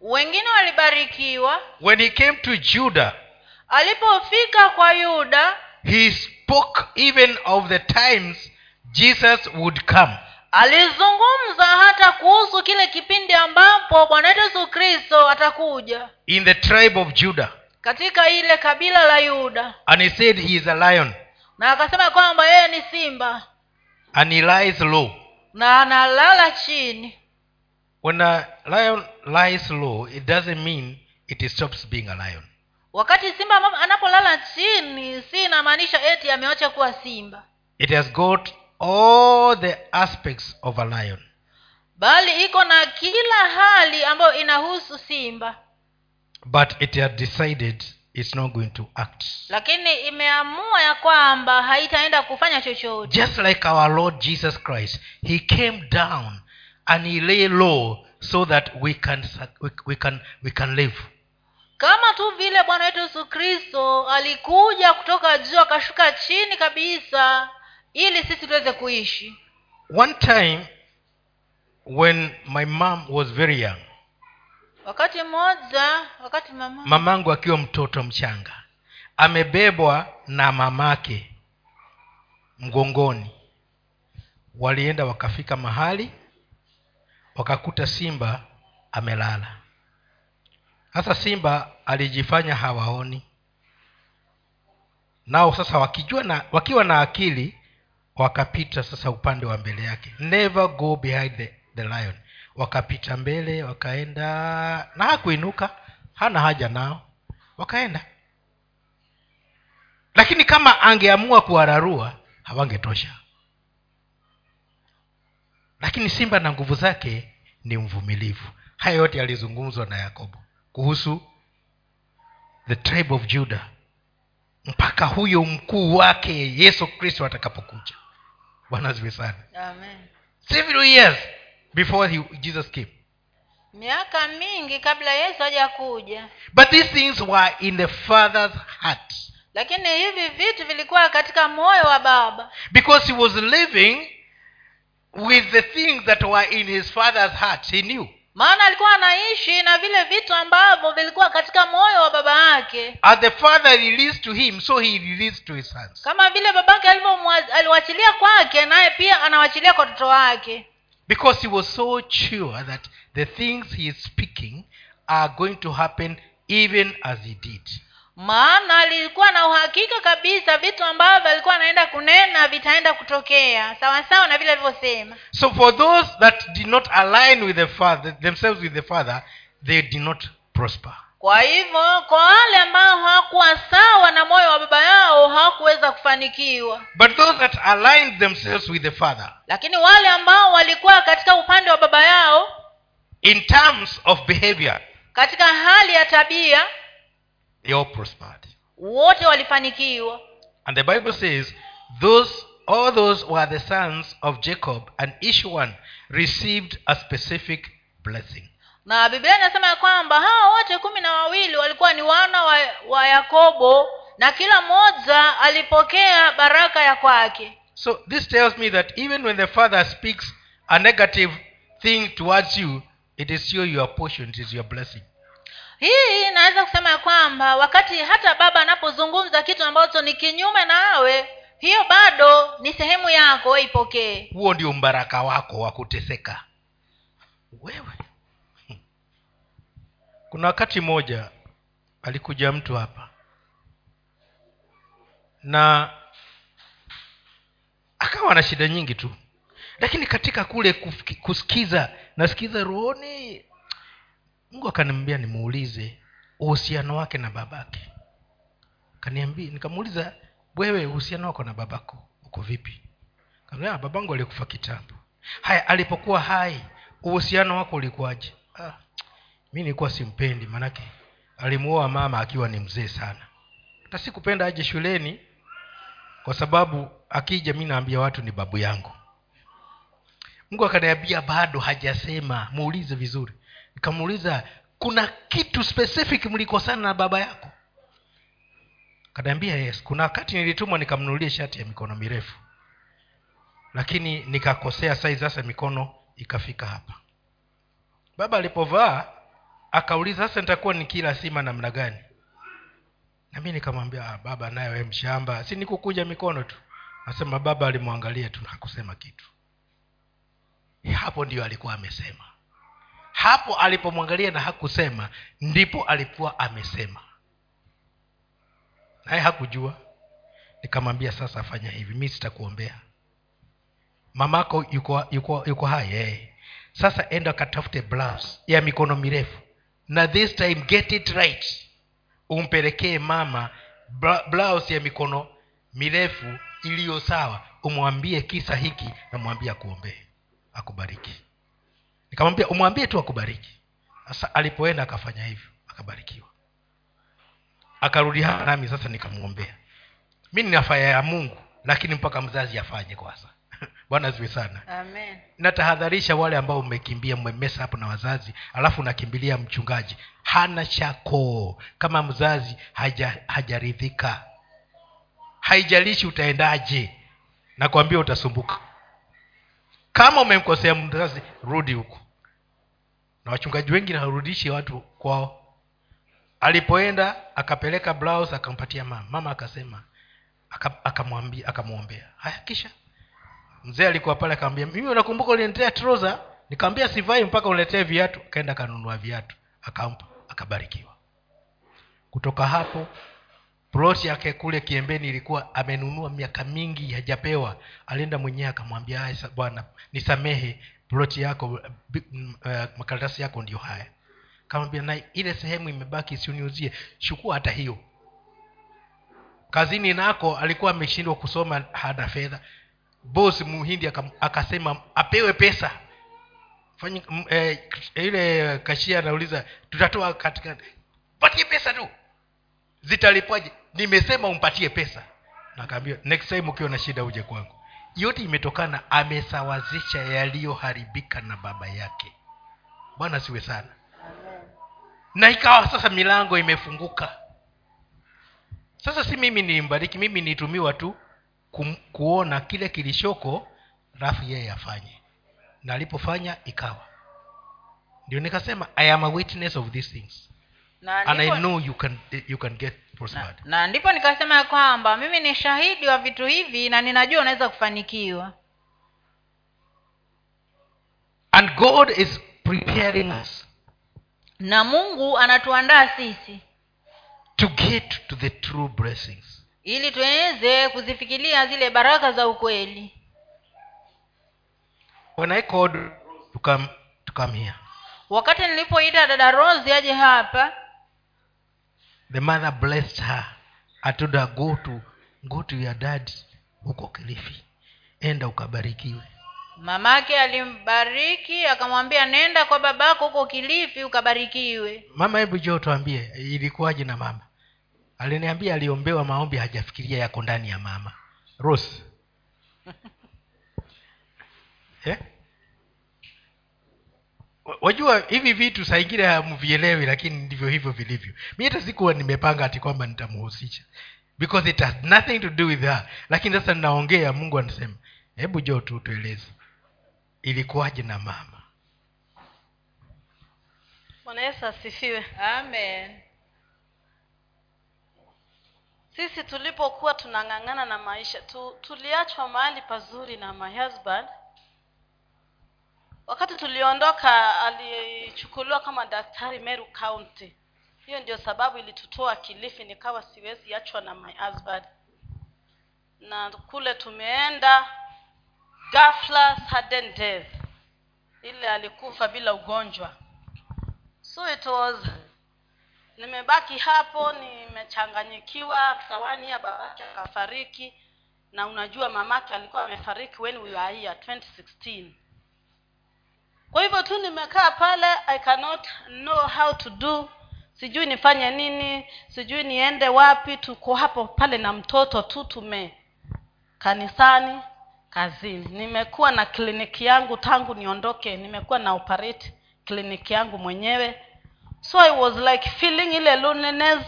wengine walibarikiwa When he came to Judah, alipofika kwa yuda he spoke even of the times Jesus would come. alizungumza hata kuhusu kile kipindi ambapo bwana wetu yesu kristo atakuja in the tribe of Judah. katika ile kabila la yuda And he said he is a lion na akasema kwamba yeye ni simba and he lies low. na analala chini When a lion lies low, it doesn't mean it stops being a lion. Wakati simba anapolala chini si inamaanisha eti ameacha kuwa simba It has got all the aspects of a lion. bali iko na kila hali ambayo inahusu simba But it has decided it's not going to act. lakini imeamua ya kwamba haitaenda kufanya chochote Just like our Lord Jesus Christ, he came down and he lay low so that we can we, we can we can live. Kama tu vile bwana wetu yesu kristo alikuja kutoka juu akashuka chini kabisa ili sisi tuweze kuishi. One time when my mom was very young, wakati mmoja wakati mama mamangu akiwa mtoto mchanga amebebwa na mamake mgongoni. Walienda wakafika mahali wakakuta simba amelala sasa simba alijifanya hawaoni. Nao sasa wakijua na wakiwa na akili wakapita sasa upande wa mbele yake. Never go behind the, the lion. Wakapita mbele wakaenda na hakuinuka. Hana haja nao. Wakaenda. Lakini kama angeamua kuwararua hawangetosha. Lakini simba na nguvu zake ni mvumilivu. Haya yote yalizungumzwa na yakobo kuhusu the tribe of judah. Mpaka huyo mkuu wake yesu kristo atakapokuja. Bwana ziwe sana. Amen. Several years before he, jesus came. Miaka mingi kabla yesu hajakuja. But these things were in the father's heart. Lakini hivi vitu vilikuwa katika moyo wa baba. Because he was living with the things that were in his father's heart he knew maana alikuwa anaishi na vile vitu ambavyo vilikuwa katika moyo wa baba yake. As the father released to him so he released to his sons. Kama vile babake aliwachilia kwake naye pia anawachilia kwa watoto wake. Because he was so sure that the things he is speaking are going to happen even as he did maana alikuwa na uhakika kabisa vitu ambavyo alikuwa anaenda kunena vitaenda kutokea. Sawasawa na vile alivyosema. So for those that did not align with the father themselves with the father they did not prosper. Kwa hivyo kwa wale ambao hawakuwa sawa na moyo wa baba yao hawakuweza kufanikiwa. But those that aligned themselves with the father lakini wale ambao walikuwa katika upande wa baba yao in terms of behavior katika hali ya tabia they all prospered. Wote walifanikiwa. And the bible says those all those were the sons of jacob and each one received a specific blessing. Na biblia inasema ya kwamba hawa wote kumi na wawili walikuwa ni wana wa, wa yakobo na kila mmoja alipokea baraka ya kwake. So this tells me that even when the father speaks a negative thing towards you it is still your portion it is your blessing hii inaweza kusema ya kwamba wakati hata baba anapozungumza kitu ambacho ni kinyume nawe hiyo bado ni sehemu yako ipokee huo ndio mbaraka wako wa kuteseka. Wewe. Kuna wakati mmoja alikuja mtu hapa. Na akawa na shida nyingi tu. Lakini katika kule kusikiza nasikiza rohoni mungu akaniambia nimuulize uhusiano wake na babake. Kaniambia nikamuuliza wewe uhusiano wako na babako uko vipi? "Ah, babangu alikufa kitambo. Haya alipokuwa hai uhusiano wako ulikuwaje? Ah, mi nilikuwa simpendi manake alimuoa mama akiwa ni mzee sana. Hata sikupenda aje shuleni kwa sababu akija mi naambia watu ni babu yangu. Mungu akaniambia bado hajasema muulize vizuri nikamuuliza kuna kitu specific mlikosana na baba yako? Kaniambia yes kuna wakati nilitumwa nikamnunulia shati ya mikono mirefu. Lakini nikakosea sai sasa mikono ikafika hapa. Baba alipovaa akauliza sasa nitakuwa nikila sima namna gani? Nami nikamwambia ah, baba naye we mshamba. Si nikukuja mikono tu. Nasema baba alimwangalia tu hakusema kitu. Hapo ndio alikuwa amesema hapo alipomwangalia na hakusema ndipo alikuwa amesema. Naye hakujua. Nikamwambia sasa fanya hivi mi sitakuombea. Mamako yuko yuko yuko hai hey. sasa enda katafute blouse ya mikono mirefu. Na this time get it right. Umpelekee mama blouse ya mikono mirefu iliyo sawa. Umwambie kisa hiki namwambie akuombee. Akubariki nikamwambia umwambie tu akubariki. Sasa alipoenda akafanya hivyo akabarikiwa. Akarudi hapa nami sasa nikamwombea. Mi nina faya ya mungu lakini mpaka mzazi afanye kwanza bwana ziwe sana. Amen. Natahadharisha wale ambao mmekimbia mmemesa hapo na wazazi alafu unakimbilia mchungaji. Hana chakoo kama mzazi haja hajaridhika. Haijalishi utaendaje. Nakwambia utasumbuka. Kama umemkosea mzazi rudi huku na wachungaji wengi hawarudishi watu kwao. Alipoenda akapeleka blouse akampatia mama. Mama akasema akamwambia akamwombea. Haya kisha mzee alikuwa pale akamwambia mimi unakumbuka uliniletea troza nikamwambia sivai mpaka uniletee viatu. Akaenda akanunua viatu akampa akabarikiwa. Kutoka hapo ploti yake kule kiembeni ilikuwa amenunua miaka mingi hajapewa. Alienda mwenyewe akamwambia bwana nisamehe ploti yako eh, makaratasi yako ndio haya. Kamwambia na ile sehemu imebaki siuniuzie chukua hata hiyo. Kazini nako alikuwa ameshindwa kusoma hana fedha. Bos muhindi akasema apewe pesa. Fanyi, m, e, ile kashia anauliza tutatoa katika patie pesa tu. Zitalipwaje nimesema umpatie pesa. Nakaambia next time ukiwa na shida uje kwangu yote imetokana amesawazisha yaliyoharibika na baba yake. Bwana siwe sana. Na ikawa sasa milango imefunguka. Sasa si mimi nimbariki mimi nitumiwa tu kum, kuona kile kilishoko rafu yeye afanye. Na alipofanya ikawa. Ndio nikasema i am a witness of these things na and i ndipo, know you can, you can get prospered na ndipo nikasema ya kwamba mimi ni shahidi wa vitu hivi na ninajua unaweza kufanikiwa. And god is preparing us na mungu anatuandaa sisi. to get to the true blessings. Ili tuweze kuzifikilia zile baraka za ukweli. When i called to come, to come here wakati nilipoita dada rosi aje hapa the mother blessed her. Her go to go to your dad huko kilifi. Enda ukabarikiwe. Mamake alimbariki akamwambia nenda kwa babako huko kilifi ukabarikiwe. Mama hebu jo tuambie ilikuwaje na mama? Aliniambia aliombewa maombi hajafikiria yako ndani ya mama. Rose. Eh? Wa- wajua hivi vitu saingine hamvielewi lakini ndivyo hivyo vilivyo. Mi hata sikuwa nimepanga hati kwamba nitamhusisha because it has nothing to do with her. Lakini sasa ninaongea mungu anasema hebu jo tu tueleze ilikuwaje na mama? Bwana yesu asifiwe. Amen. Sisi tulipokuwa tunang'ang'ana na maisha tu, tuliachwa mahali pazuri na my husband wakati tuliondoka alichukuliwa kama daktari meru county. Hiyo ndio sababu ilitutoa kilifi nikawa siwezi achwa na my husband. Na kule tumeenda ghafla death. Ile alikufa bila ugonjwa. So it was nimebaki hapo nimechanganyikiwa sawani ya babake akafariki. Na unajua mamake alikuwa amefariki when we were here 2016 kwa hivyo tu nimekaa pale i cannot know how to do. Sijui nifanye nini sijui niende wapi tuko hapo pale na mtoto tu tume kanisani kazini. Nimekuwa na kliniki yangu tangu niondoke nimekuwa na operate kliniki yangu mwenyewe. So i was like feeling ile loneliness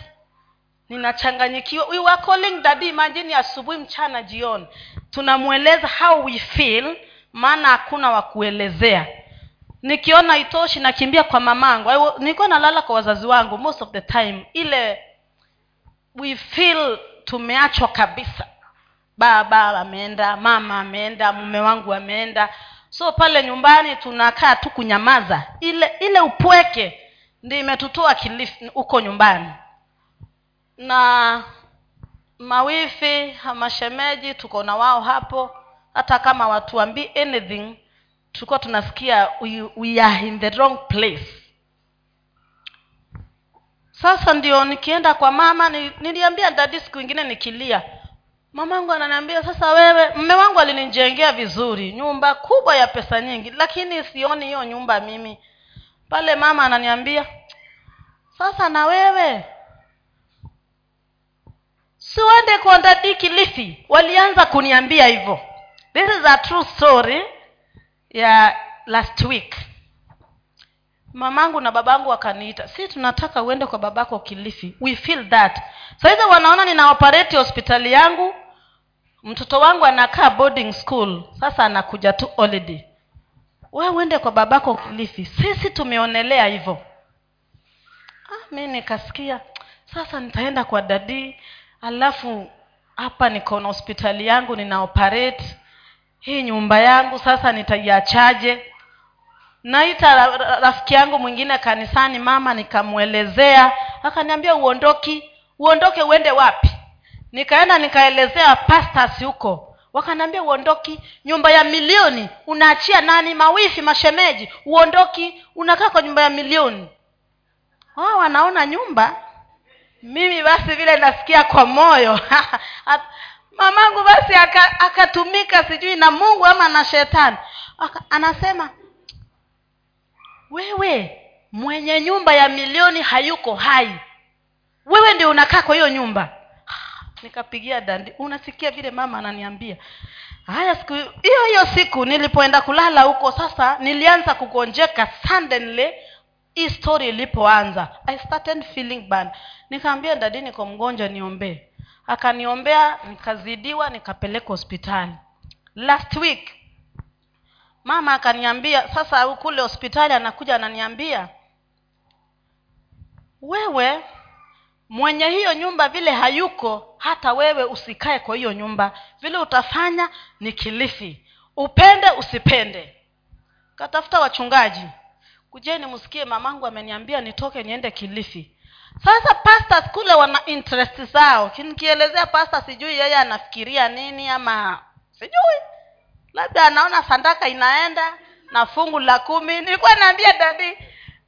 ninachanganyikiwa. We were calling daddy imagine asubuhi mchana jioni. Tunamweleza how we feel maana hakuna wa kuelezea nikiona itoshi nakimbia kwa mamangu. I nilikuwa nalala kwa wazazi wangu most of the time. Ile we feel tumeachwa kabisa. Baba ameenda mama ameenda mume wangu ameenda. So pale nyumbani tunakaa tu kunyamaza. Ile ile upweke ndi imetutoa huko nyumbani. Na mawifi mashemeji tuko na wao hapo. Hata kama watuambii anything tulikuwa tunasikia we, we are in the wrong place. Sasa ndio nikienda kwa mama niliambia dadi siku ingine nikilia mamangu ananiambia sasa wewe mme wangu alinijengea vizuri nyumba kubwa ya pesa nyingi lakini sioni hiyo nyumba mimi. Pale mama ananiambia sasa na wewe? Siwende kwa walianza kuniambia hivyo. This is a true story ya last week. Mamangu na babangu wakaniita si tunataka uende kwa babako kilifi? We feel that. Sahizi wanaona nina hospitali yangu mtoto wangu anakaa boarding school sasa anakuja tu holiday. We uende kwa babako kilifi? Sisi tumeonelea hivyo. Ah, mi nikasikia sasa nitaenda kwa dadii alafu hapa niko na hospitali yangu nina hii nyumba yangu sasa nitaiachaje? Naita ra- ra- rafiki yangu mwingine kanisani mama nikamwelezea. Akaniambia uondoki uondoke uende wapi? Nikaenda nikaelezea pastas huko. Wakaniambia uondoki nyumba ya milioni unaachia nani? Mawifi mashemeji uondoki unakaa kwa nyumba ya milioni. Wao wanaona nyumba? Mimi basi vile nasikia kwa moyo mamangu basi aka- akatumika sijui na mungu ama na shetani. Aka, anasema wewe mwenye nyumba ya milioni hayuko hai. Wewe ndio unakaa kwa hiyo nyumba. Nikapigia dandi unasikia vile mama ananiambia? Haya siku hiyo hiyo siku nilipoenda kulala huko sasa nilianza kugonjeka suddenly hii story ilipoanza. I started feeling bad. Nikaambia dadi niko mgonjwa niombee akaniombea nikazidiwa nikapeleka hospitali. Last week mama akaniambia sasa kule hospitali anakuja ananiambia wewe mwenye hiyo nyumba vile hayuko hata wewe usikae kwa hiyo nyumba. Vile utafanya ni kilifi. Upende usipende. Katafuta wachungaji. Kujeni msikie mamangu ameniambia nitoke niende kilifi sasa pastors kule wana interest zao. Nikielezea pasta sijui yeye anafikiria nini ama sijui. Labda anaona sandaka inaenda na fungu la kumi. Nilikuwa naambia dadi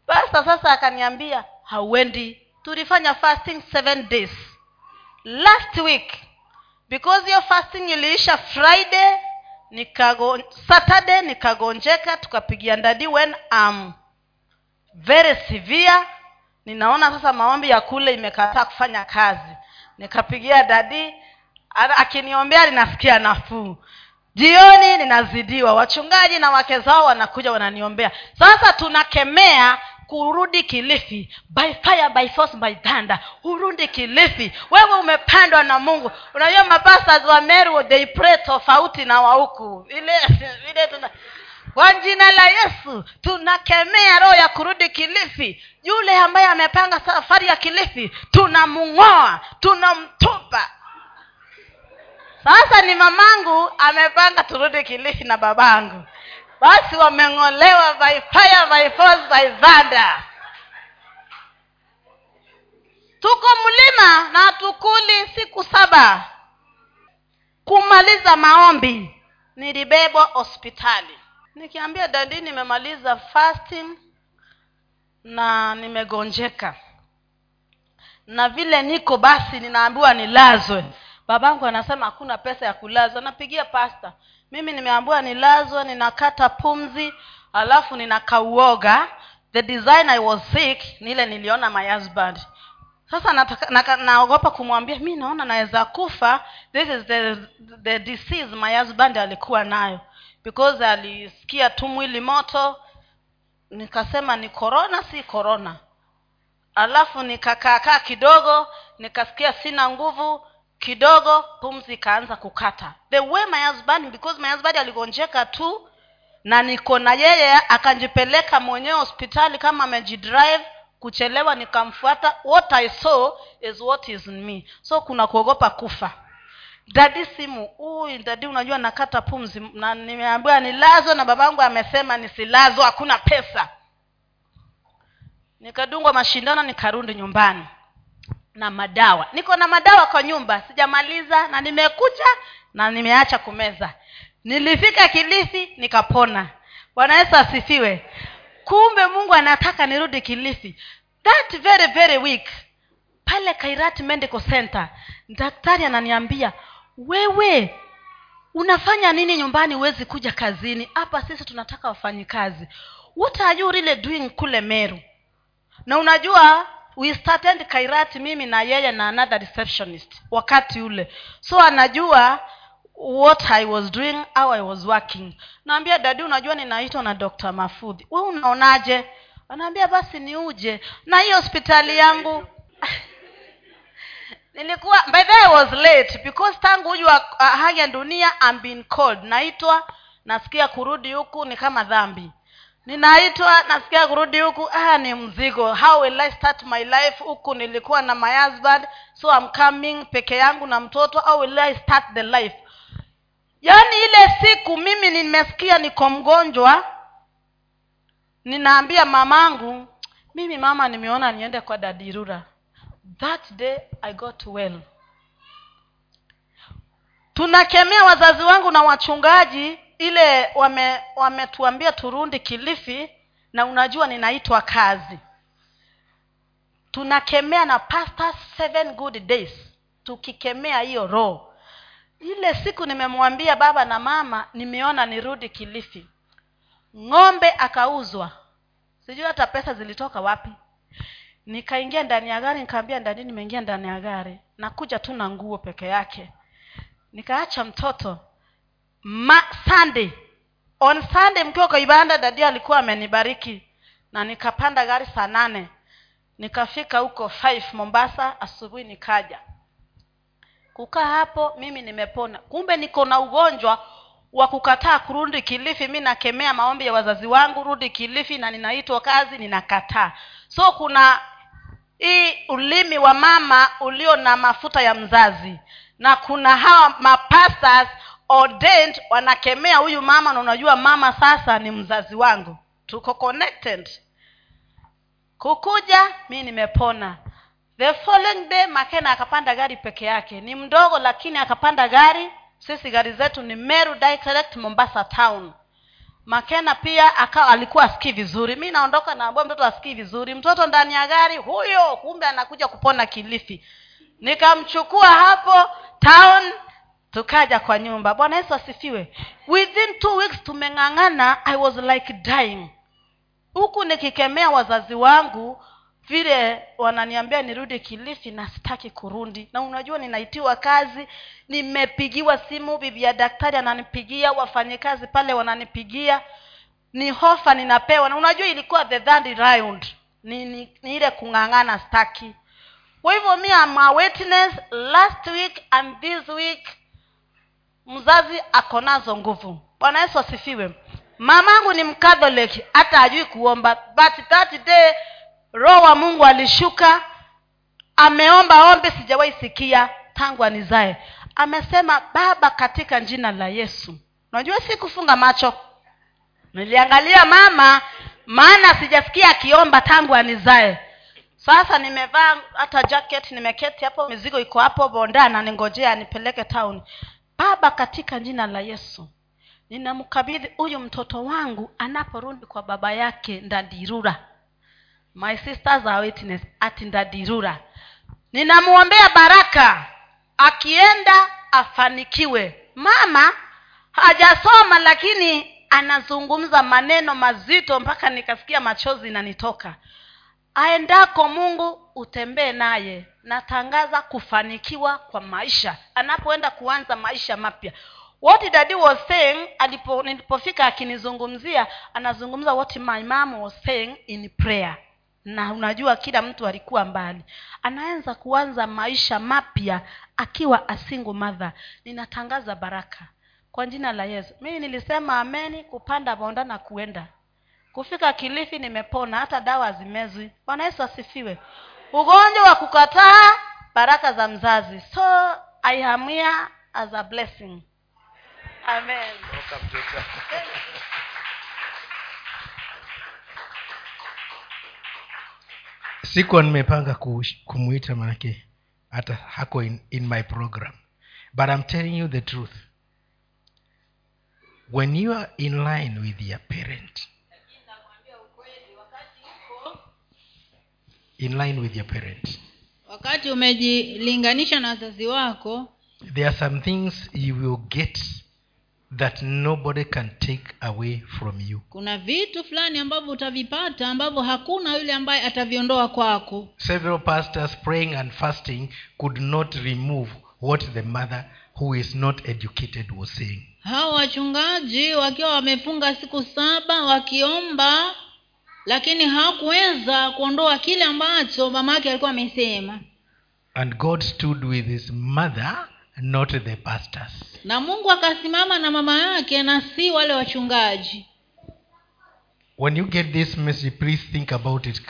pasta sasa akaniambia hauendi. Tulifanya fasting seven days. Last week because hiyo fasting iliisha friday nikago saturday nikagonjeka tukapigia dadi when am very severe ninaona sasa maombi ya kule imekataa kufanya kazi. Nikapigia dadi akiniombea ninasikia nafuu. Jioni ninazidiwa. Wachungaji na wake zao wanakuja wananiombea. Sasa tunakemea kurudi kilifi by fire by force by thunder. Urudi kilifi. Wewe umepandwa na mungu. Unajua mapastas wa meru they pray tofauti na wauku ile ile tuna kwa jina la yesu tunakemea roho ya kurudi kilifi. Yule ambaye amepanga safari ya kilifi tunamng'oa tunamtupa. Sasa ni mamangu amepanga turudi kilifi na babangu. Basi wameng'olewa by fire by force tuko mlima na tukuli siku saba. Kumaliza maombi nilibebwa hospitali nikiambia dadi nimemaliza fasting na nimegonjeka. Na vile niko basi ninaambiwa nilazwe. Babangu anasema hakuna pesa ya kulazwa. Napigia pasta mimi nimeambiwa nilazwe ninakata pumzi alafu ninakauoga. The design i was sick nile niliona my husband. Sasa nataka- naka- naogopa kumwambia mi naona naweza kufa. This is the, the disease my husband alikuwa nayo because alisikia tu mwili moto nikasema ni corona si corona. Alafu nikakaakaa kidogo nikasikia sina nguvu kidogo pumzi ikaanza kukata. The way my husband because my husband aligonjeka tu na niko na yeye akanjipeleka mwenyewe hospitali kama amejidrive kuchelewa nikamfuata. What i saw is what is in me. So kuna kuogopa kufa dadi simu uy dadi unajua nakata pumzi. Na nimeambiwa nilazwe na babangu amesema nisilazwe hakuna pesa. Nikadungwa mashindano nikarudi nyumbani na madawa. Niko na madawa kwa nyumba sijamaliza na nimekucha na nimeacha kumeza. Nilifika kilifi nikapona. Bwana yesu asifiwe. Kumbe mungu anataka nirudi kilifi. That very very week pale kairat medical center daktari ananiambia wewe unafanya nini nyumbani huwezi kuja kazini? Hapa sisi tunataka wafanyikazi. What are doing kule meru? Na unajua we started kairati mimi na yeye na another receptionist wakati ule. So anajua what i was doing how i was working. Naambia dadi unajua ninaitwa na dr mafudhi. We unaonaje? Anaambia basi ni uje na hii hospitali yangu nilikuwa by the way I was late because tangu ujua uh, haya dunia I'm being called naitwa nasikia kurudi huku ni kama dhambi. Ninaitwa nasikia kurudi huku ah ni mzigo. How will i start my life huku? Nilikuwa na my husband so I'm coming peke yangu na mtoto. How will i start the life? Yaani ile siku mimi nimesikia niko mgonjwa ninaambia mamangu mimi mama nimeona niende kwa dadirura that day i got well. Tunakemea wazazi wangu na wachungaji ile wame wametuambia turundi kilifi na unajua ninaitwa kazi. Tunakemea na pasta seven good days. Tukikemea hiyo roho. Ile siku nimemwambia baba na mama nimeona nirudi kilifi. Ng'ombe akauzwa. Sijui hata pesa zilitoka wapi nikaingia ndani ya gari nikaambia ndani nimeingia ndani ya gari. Nakuja tu na nguo peke yake. Nikaacha mtoto. Ma sunday. On sunday mkiwa kwa ibada dadi alikuwa amenibariki. Na nikapanda gari saa nane. Nikafika huko five mombasa asubuhi nikaja. Kukaa hapo mimi nimepona. Kumbe niko na ugonjwa wa kukataa kurudi kilifi. Mi nakemea maombi ya wazazi wangu rudi kilifi na ninaitwa kazi ninakataa. So kuna hii ulimi wa mama ulio na mafuta ya mzazi. Na kuna hawa mapastors ordained wanakemea huyu mama na unajua mama sasa ni mzazi wangu. Tuko connected. Kukuja mi nimepona. The following day makena akapanda gari peke yake. Ni mdogo lakini akapanda gari. Sisi gari zetu ni meru direct mombasa town makena pia akawa alikuwa asikii vizuri. Mi naondoka naambua mtoto asikii vizuri. Mtoto ndani ya gari huyo kumbe anakuja kupona kilifi. Nikamchukua hapo town tukaja kwa nyumba. Bwana yesu asifiwe. Within two weeks tumeng'ang'ana i was like dying. Huku nikikemea wazazi wangu vile wananiambia nirudi kilifi na sitaki kurundi na unajua ninaitiwa kazi nimepigiwa simu bibi ya daktari ananipigia wafanyikazi pale wananipigia. Ni hofa ninapewa. Na unajua ilikuwa the third round. Ni, ni, ni ile kung'ang'ana staki kwa hivyo mi ama witness. Last week and this week mzazi ako nazo nguvu. Bwana yesu asifiwe. Mamangu ni mkatholiki hata ajui kuomba. But that day roho wa mungu alishuka ameomba ombe sijawahi sikia tangu anizae. Amesema baba katika jina la yesu. Unajua si kufunga macho. Niliangalia mama maana sijasikia akiomba tangu anizae. Sasa nimevaa hata jacket nimeketi hapo mizigo iko hapo bonda na ningojea nipeleke town. Baba katika jina la yesu ninamkabidhi huyu mtoto wangu anaporudi kwa baba yake ndadirura my sisters are witness ati ndadirura ninamwombea baraka. Akienda afanikiwe. Mama hajasoma lakini anazungumza maneno mazito mpaka nikasikia machozi nanitoka aendako mungu utembee naye. Natangaza kufanikiwa kwa maisha. Anapoenda kuanza maisha mapya. What daddy was saying alipo nilipofika akinizungumzia anazungumza what my mom was saying in prayer na unajua kila mtu alikuwa mbali. Anaanza kuanza maisha mapya akiwa asingo madha ninatangaza baraka. Kwa jina la yesu. Mimi nilisema ameni kupanda bonda na kuenda. Kufika kilifi nimepona hata dawa zimezwi bwana yesu asifiwe. Ugonjwa wa kukataa baraka za mzazi. So i am here as a blessing. Amen sikuwa nimepanga kumwita kumuita manake hata hako in, in my program. But i'm telling you the truth. When you are in line with your parent in line with your parent wakati umejilinganisha na wazazi wako there are some things you will get that nobody can take away from you. Kuna vitu fulani ambavyo utavipata ambavyo hakuna yule ambaye ataviondoa kwako. Several pastors praying and fasting could not remove what the mother who is not educated was saying. Hao wachungaji wakiwa wamefunga siku saba wakiomba lakini hawakuweza kuondoa kile ambacho mama yake alikuwa amesema. And god stood with his mother not the pastors. Na mungu akasimama na mama yake na si wale wachungaji. When you get this message please think about it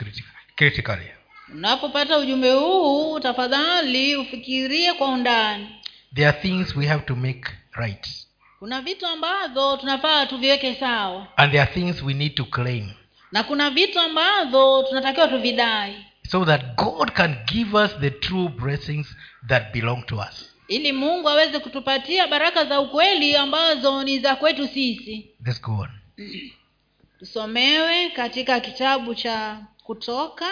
critically. Unapopata ujumbe huu tafadhali ufikirie kwa undani. There are things we have to make right. Kuna vitu ambavyo tunafaa tuviweke sawa. And there are things we need to claim. Na kuna vitu ambavyo tunatakiwa tuvidai. So that god can give us the true blessings that belong to us ili mungu aweze kutupatia baraka za ukweli ambazo ni za kwetu sisi. Let's go on. Tusomewe katika kitabu cha kutoka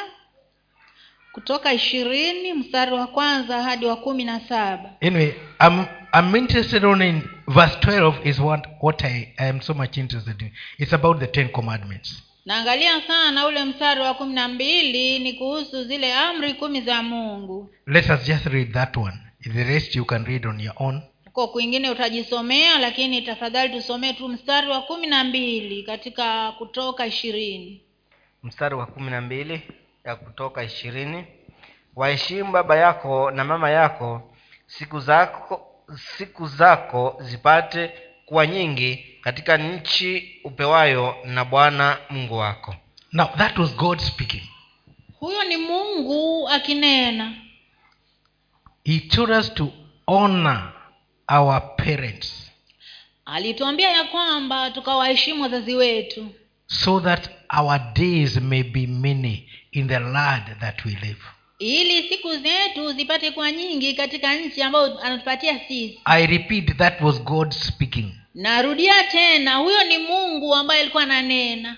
kutoka ishirini mstari wa kwanza hadi wa kumi na saba. Anyway i'm i'm interested on in verse 12 is what what i, I am so much interested in. It's about the ten commandments. Naangalia sana ule mstari wa kumi na mbili ni kuhusu zile amri kumi za mungu. Let us just read that one the rest you can read on your own. Ko kwingine utajisomea lakini tafadhali tusomee tu mstari wa kumi na mbili katika kutoka ishirini. Mstari wa kumi na mbili ya kutoka ishirini. Waheshimu baba yako na mama yako siku zako siku zako zipate kuwa nyingi katika nchi upewayo na bwana mungu wako. Now that was god speaking. Huyo ni mungu akinena he told us to honor our parents alituambia ya kwamba tukawaheshimu wazazi wetu. so that our days may be many in the land that we live. Ili siku zetu zipate kuwa nyingi katika nchi ambayo anatupatia sisi. I repeat that was god speaking. Narudia tena huyo ni mungu ambaye alikuwa ananena.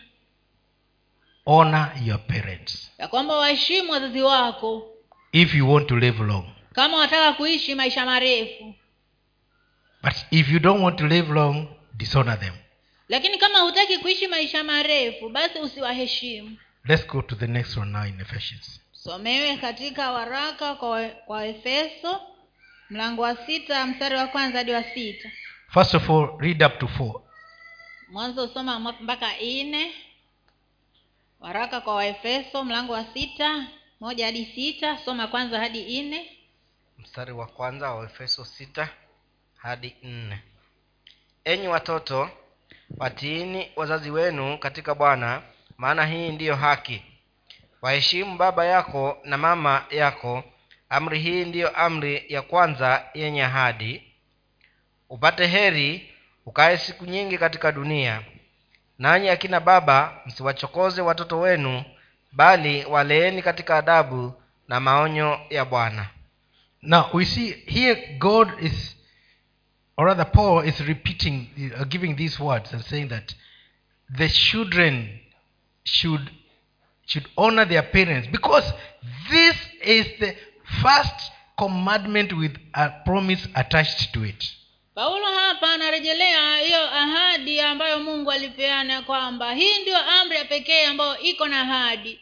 Honor your parents. Ya kwamba waheshimu wazazi wako. If you want to live long kama wataka kuishi maisha marefu. But if you don't want to live long dishonor them. Lakini kama hutaki kuishi maisha marefu basi usiwaheshimu. Let's go to the next one now in ephesians. Somewe katika waraka kwa, kwa efeso mlango wa sita mstari wa kwanza hadi wa sita. First of all read up to four. Mwanzo usoma mpaka nne waraka kwa waefeso mlango wa sita moja hadi sita soma kwanza hadi nne mstari wa kwanza wa efeso sita hadi nne. Enyi watoto watiini wazazi wenu katika bwana maana hii ndiyo haki. Waheshimu baba yako na mama yako. Amri hii ndiyo amri ya kwanza yenye ahadi. Upate heri ukae siku nyingi katika dunia. Nanyi akina baba msiwachokoze watoto wenu bali waleeni katika adabu na maonyo ya bwana now we see here god is or rather paul is repeating uh, giving these words and saying that the children should should honor their parents because this is the first commandment with a promise attached to it. Paulo hapa anarejelea hiyo ahadi ambayo mungu alipeana kwamba hii ndio amri ya pekee ambayo iko na ahadi.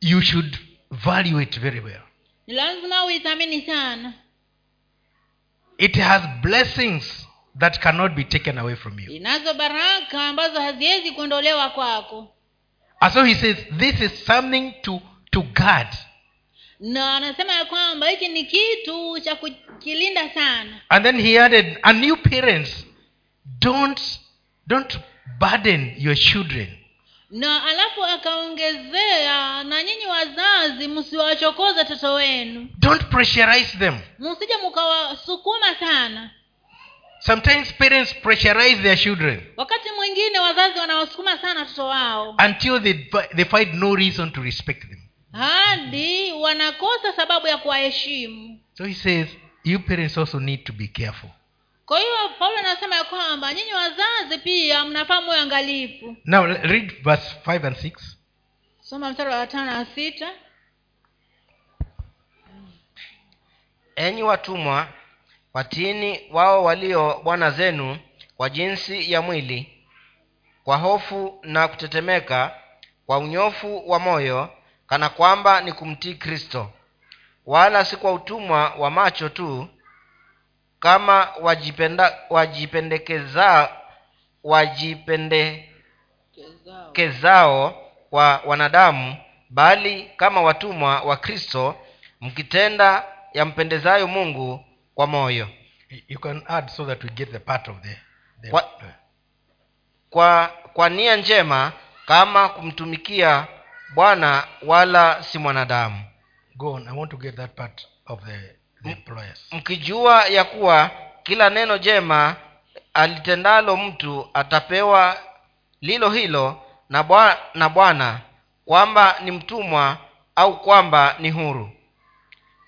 You should value it very well ni lazima uithamini sana. It has blessings that cannot be taken away from you. Inazo baraka ambazo haziwezi kuondolewa kwako. And so he says this is something to to guard. Na anasema ya kwamba hiki ni kitu cha kukilinda sana. And then he added and new parents don't don't burden your children na alafu akaongezea na nyinyi wazazi msiwachokoze watoto wenu. Don't pressurize them. Msije mkawasukuma sana. Sometimes parents pressurize their children wakati mwingine wazazi wanawasukuma sana watoto wao. until they, they find no reason to respect them. Hadi wanakosa sababu ya kuwaheshimu. So he says you parents also need to be careful kwa hiyo paulo anasema ya kwamba nyinyi wazazi pia mnafaa muwe angalifu. Now read verse 5 and 6 soma mstari wa tano na sita. Enyi watumwa watini wao walio bwana zenu kwa jinsi ya mwili kwa hofu na kutetemeka kwa unyofu wa moyo kana kwamba ni kumtii kristo. Wala si kwa utumwa wa macho tu kama wajipenda wajipendekeza wajipendekezao kwa wanadamu bali kama watumwa wa kristo mkitenda yampendezayo mungu kwa moyo you can add so that we get the part of the, the What? kwa kwa nia njema kama kumtumikia bwana wala si mwanadamu go on i want to get that part of the, mkijua ya kuwa kila neno jema alitendalo mtu atapewa lilo hilo na bwana kwamba ni mtumwa au kwamba ni huru.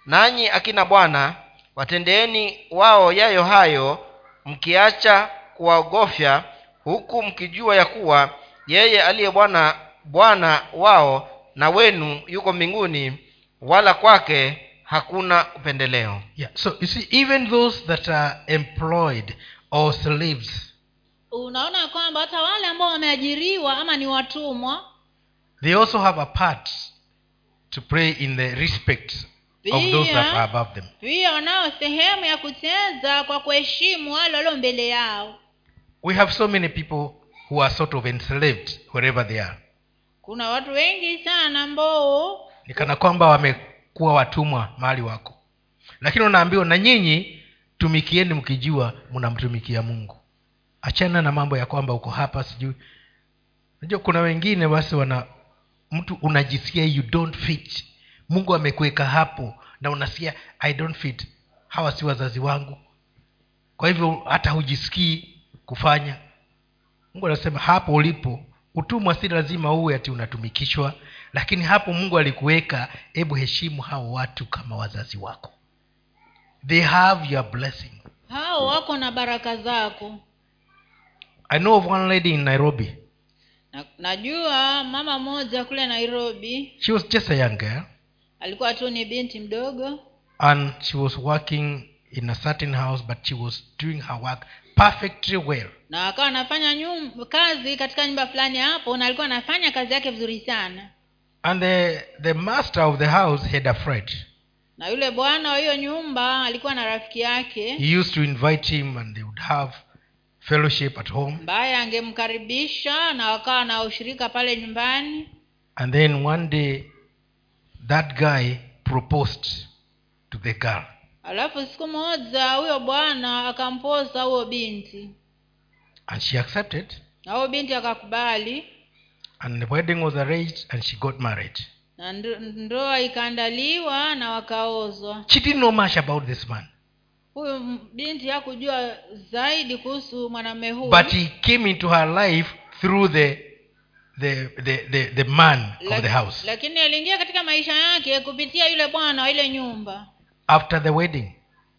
Nanyi akina bwana watendeeni wao yayo hayo mkiacha kuwaogofya huku mkijua ya kuwa yeye aliye bwana bwana wao na wenu yuko mbinguni wala kwake hakuna upendeleo. Yeah so you see even those that are employed or slaves unaona kwamba hata wale ambao wameajiriwa ama ni watumwa they also have a part to play in the respect of those that are above them. pia wanao sehemu ya kucheza kwa kuheshimu wale walio mbele yao. We have so many people who are sort of enslaved wherever they are. Kuna watu wengi sana ambao ni kana kwamba wamekuwa watumwa mahali wako. Lakini unaambiwa na nyinyi tumikieni mkijua mnamtumikia mungu. Achana na mambo ya kwamba uko hapa sijui. Najua kuna wengine basi wana mtu unajisikia you don't fit. Mungu amekuweka hapo na unasikia i don't fit. Hawa si wazazi wangu. Kwa hivyo hata hujisikii kufanya. Mungu anasema hapo ulipo utumwa si lazima uwe ati unatumikishwa lakini hapo mungu alikuweka hebu heshimu hao watu kama wazazi wako. They have your blessing. Hao wako na baraka zako. I know of one lady in nairobi. Na, najua mama moja kule nairobi. She was just a young girl. Alikuwa tu ni binti mdogo. And she was working in a certain house but she was doing her work perfectly well. Na akawa anafanya kazi katika nyumba fulani hapo na alikuwa anafanya kazi yake vizuri sana and the, the master of the house had a friend. Na yule bwana wa hiyo nyumba alikuwa na rafiki yake. He used to invite him and they would have fellowship at home. Ambaye angemkaribisha na wakawa na ushirika pale nyumbani. And then one day that guy proposed to the girl. Alafu siku moja huyo bwana akampoza huyo binti. And she accepted. Na huyo binti akakubali and the wedding was arranged and she got married. Na ndoa ikaandaliwa na wakaozwa. She didn't know much about this man. Huyu binti hakujua zaidi kuhusu mwanamume huyu. But he came into her life through the the the the, the man of the house. lakini aliingia katika maisha yake kupitia yule bwana wa ile nyumba. After the wedding.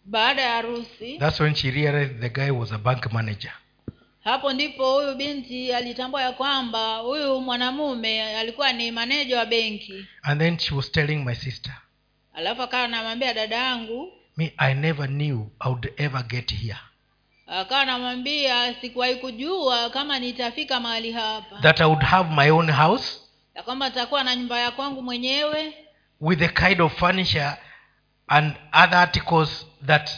Baada ya harusi. That's when she realized the guy was a bank manager hapo ndipo huyu binti alitambua ya kwamba huyu mwanamume alikuwa ni maneja wa benki. And then she was telling my sister alafu akawa anamwambia dada yangu me i never knew i would ever get here. akawa anamwambia sikuwahi kujua kama nitafika mahali hapa. That i would have my own house ya kwamba nitakuwa na nyumba ya kwangu mwenyewe. with the kind of furniture and other articles that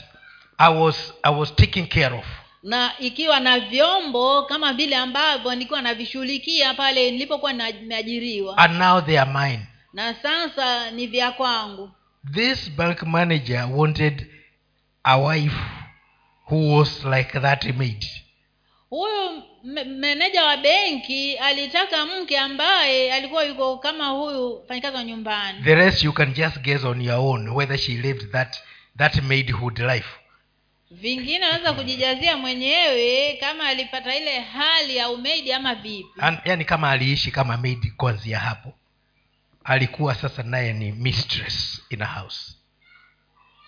i was i was taking care of na ikiwa na vyombo kama vile ambavyo nilikuwa navishughulikia pale nilipokuwa nimeajiriwa. And now they are mine. Na sasa ni vya kwangu. This bank manager wanted a wife who was like that maid. Huyu meneja wa benki alitaka mke ambaye alikuwa yuko kama huyu fanyikazi wa nyumbani. The rest you can just guess on your own whether she lived that that maidhood life vingine anaweza kujijazia mwenyewe kama alipata ile hali ya umeidi ama vipi? Yani kama aliishi kama maid kuanzia hapo. Alikuwa sasa naye ni mistress in a house.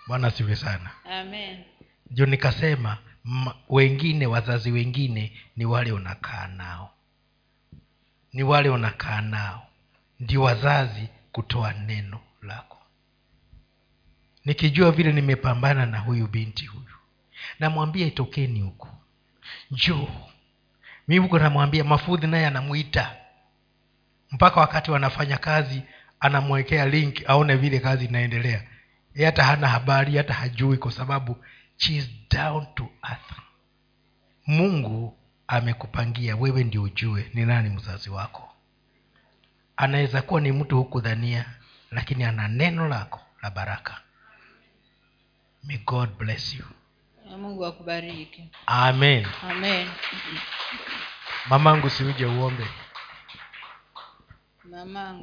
Bwana asiwe sana. Amen. Ndio nikasema m- wengine wazazi wengine ni wale unakaa nao. Ni wale unakaa nao. Ndio wazazi kutoa neno lako. Nikijua vile nimepambana na huyu binti huyu namwambia itokeni huku. Njoo. Mi huko namwambia mafudhi naye anamwita mpaka wakati wanafanya kazi anamwekea link aone vile kazi inaendelea. Ye hata hana habari hata hajui kwa sababu she down to earth. Mungu amekupangia wewe ndio ujue ni nani mzazi wako. Anaweza kuwa ni mtu hukudhania lakini ana neno lako la baraka. May god bless you mungu akubariki. Amen. Amen. Mamangu siuje uombe. Mamangu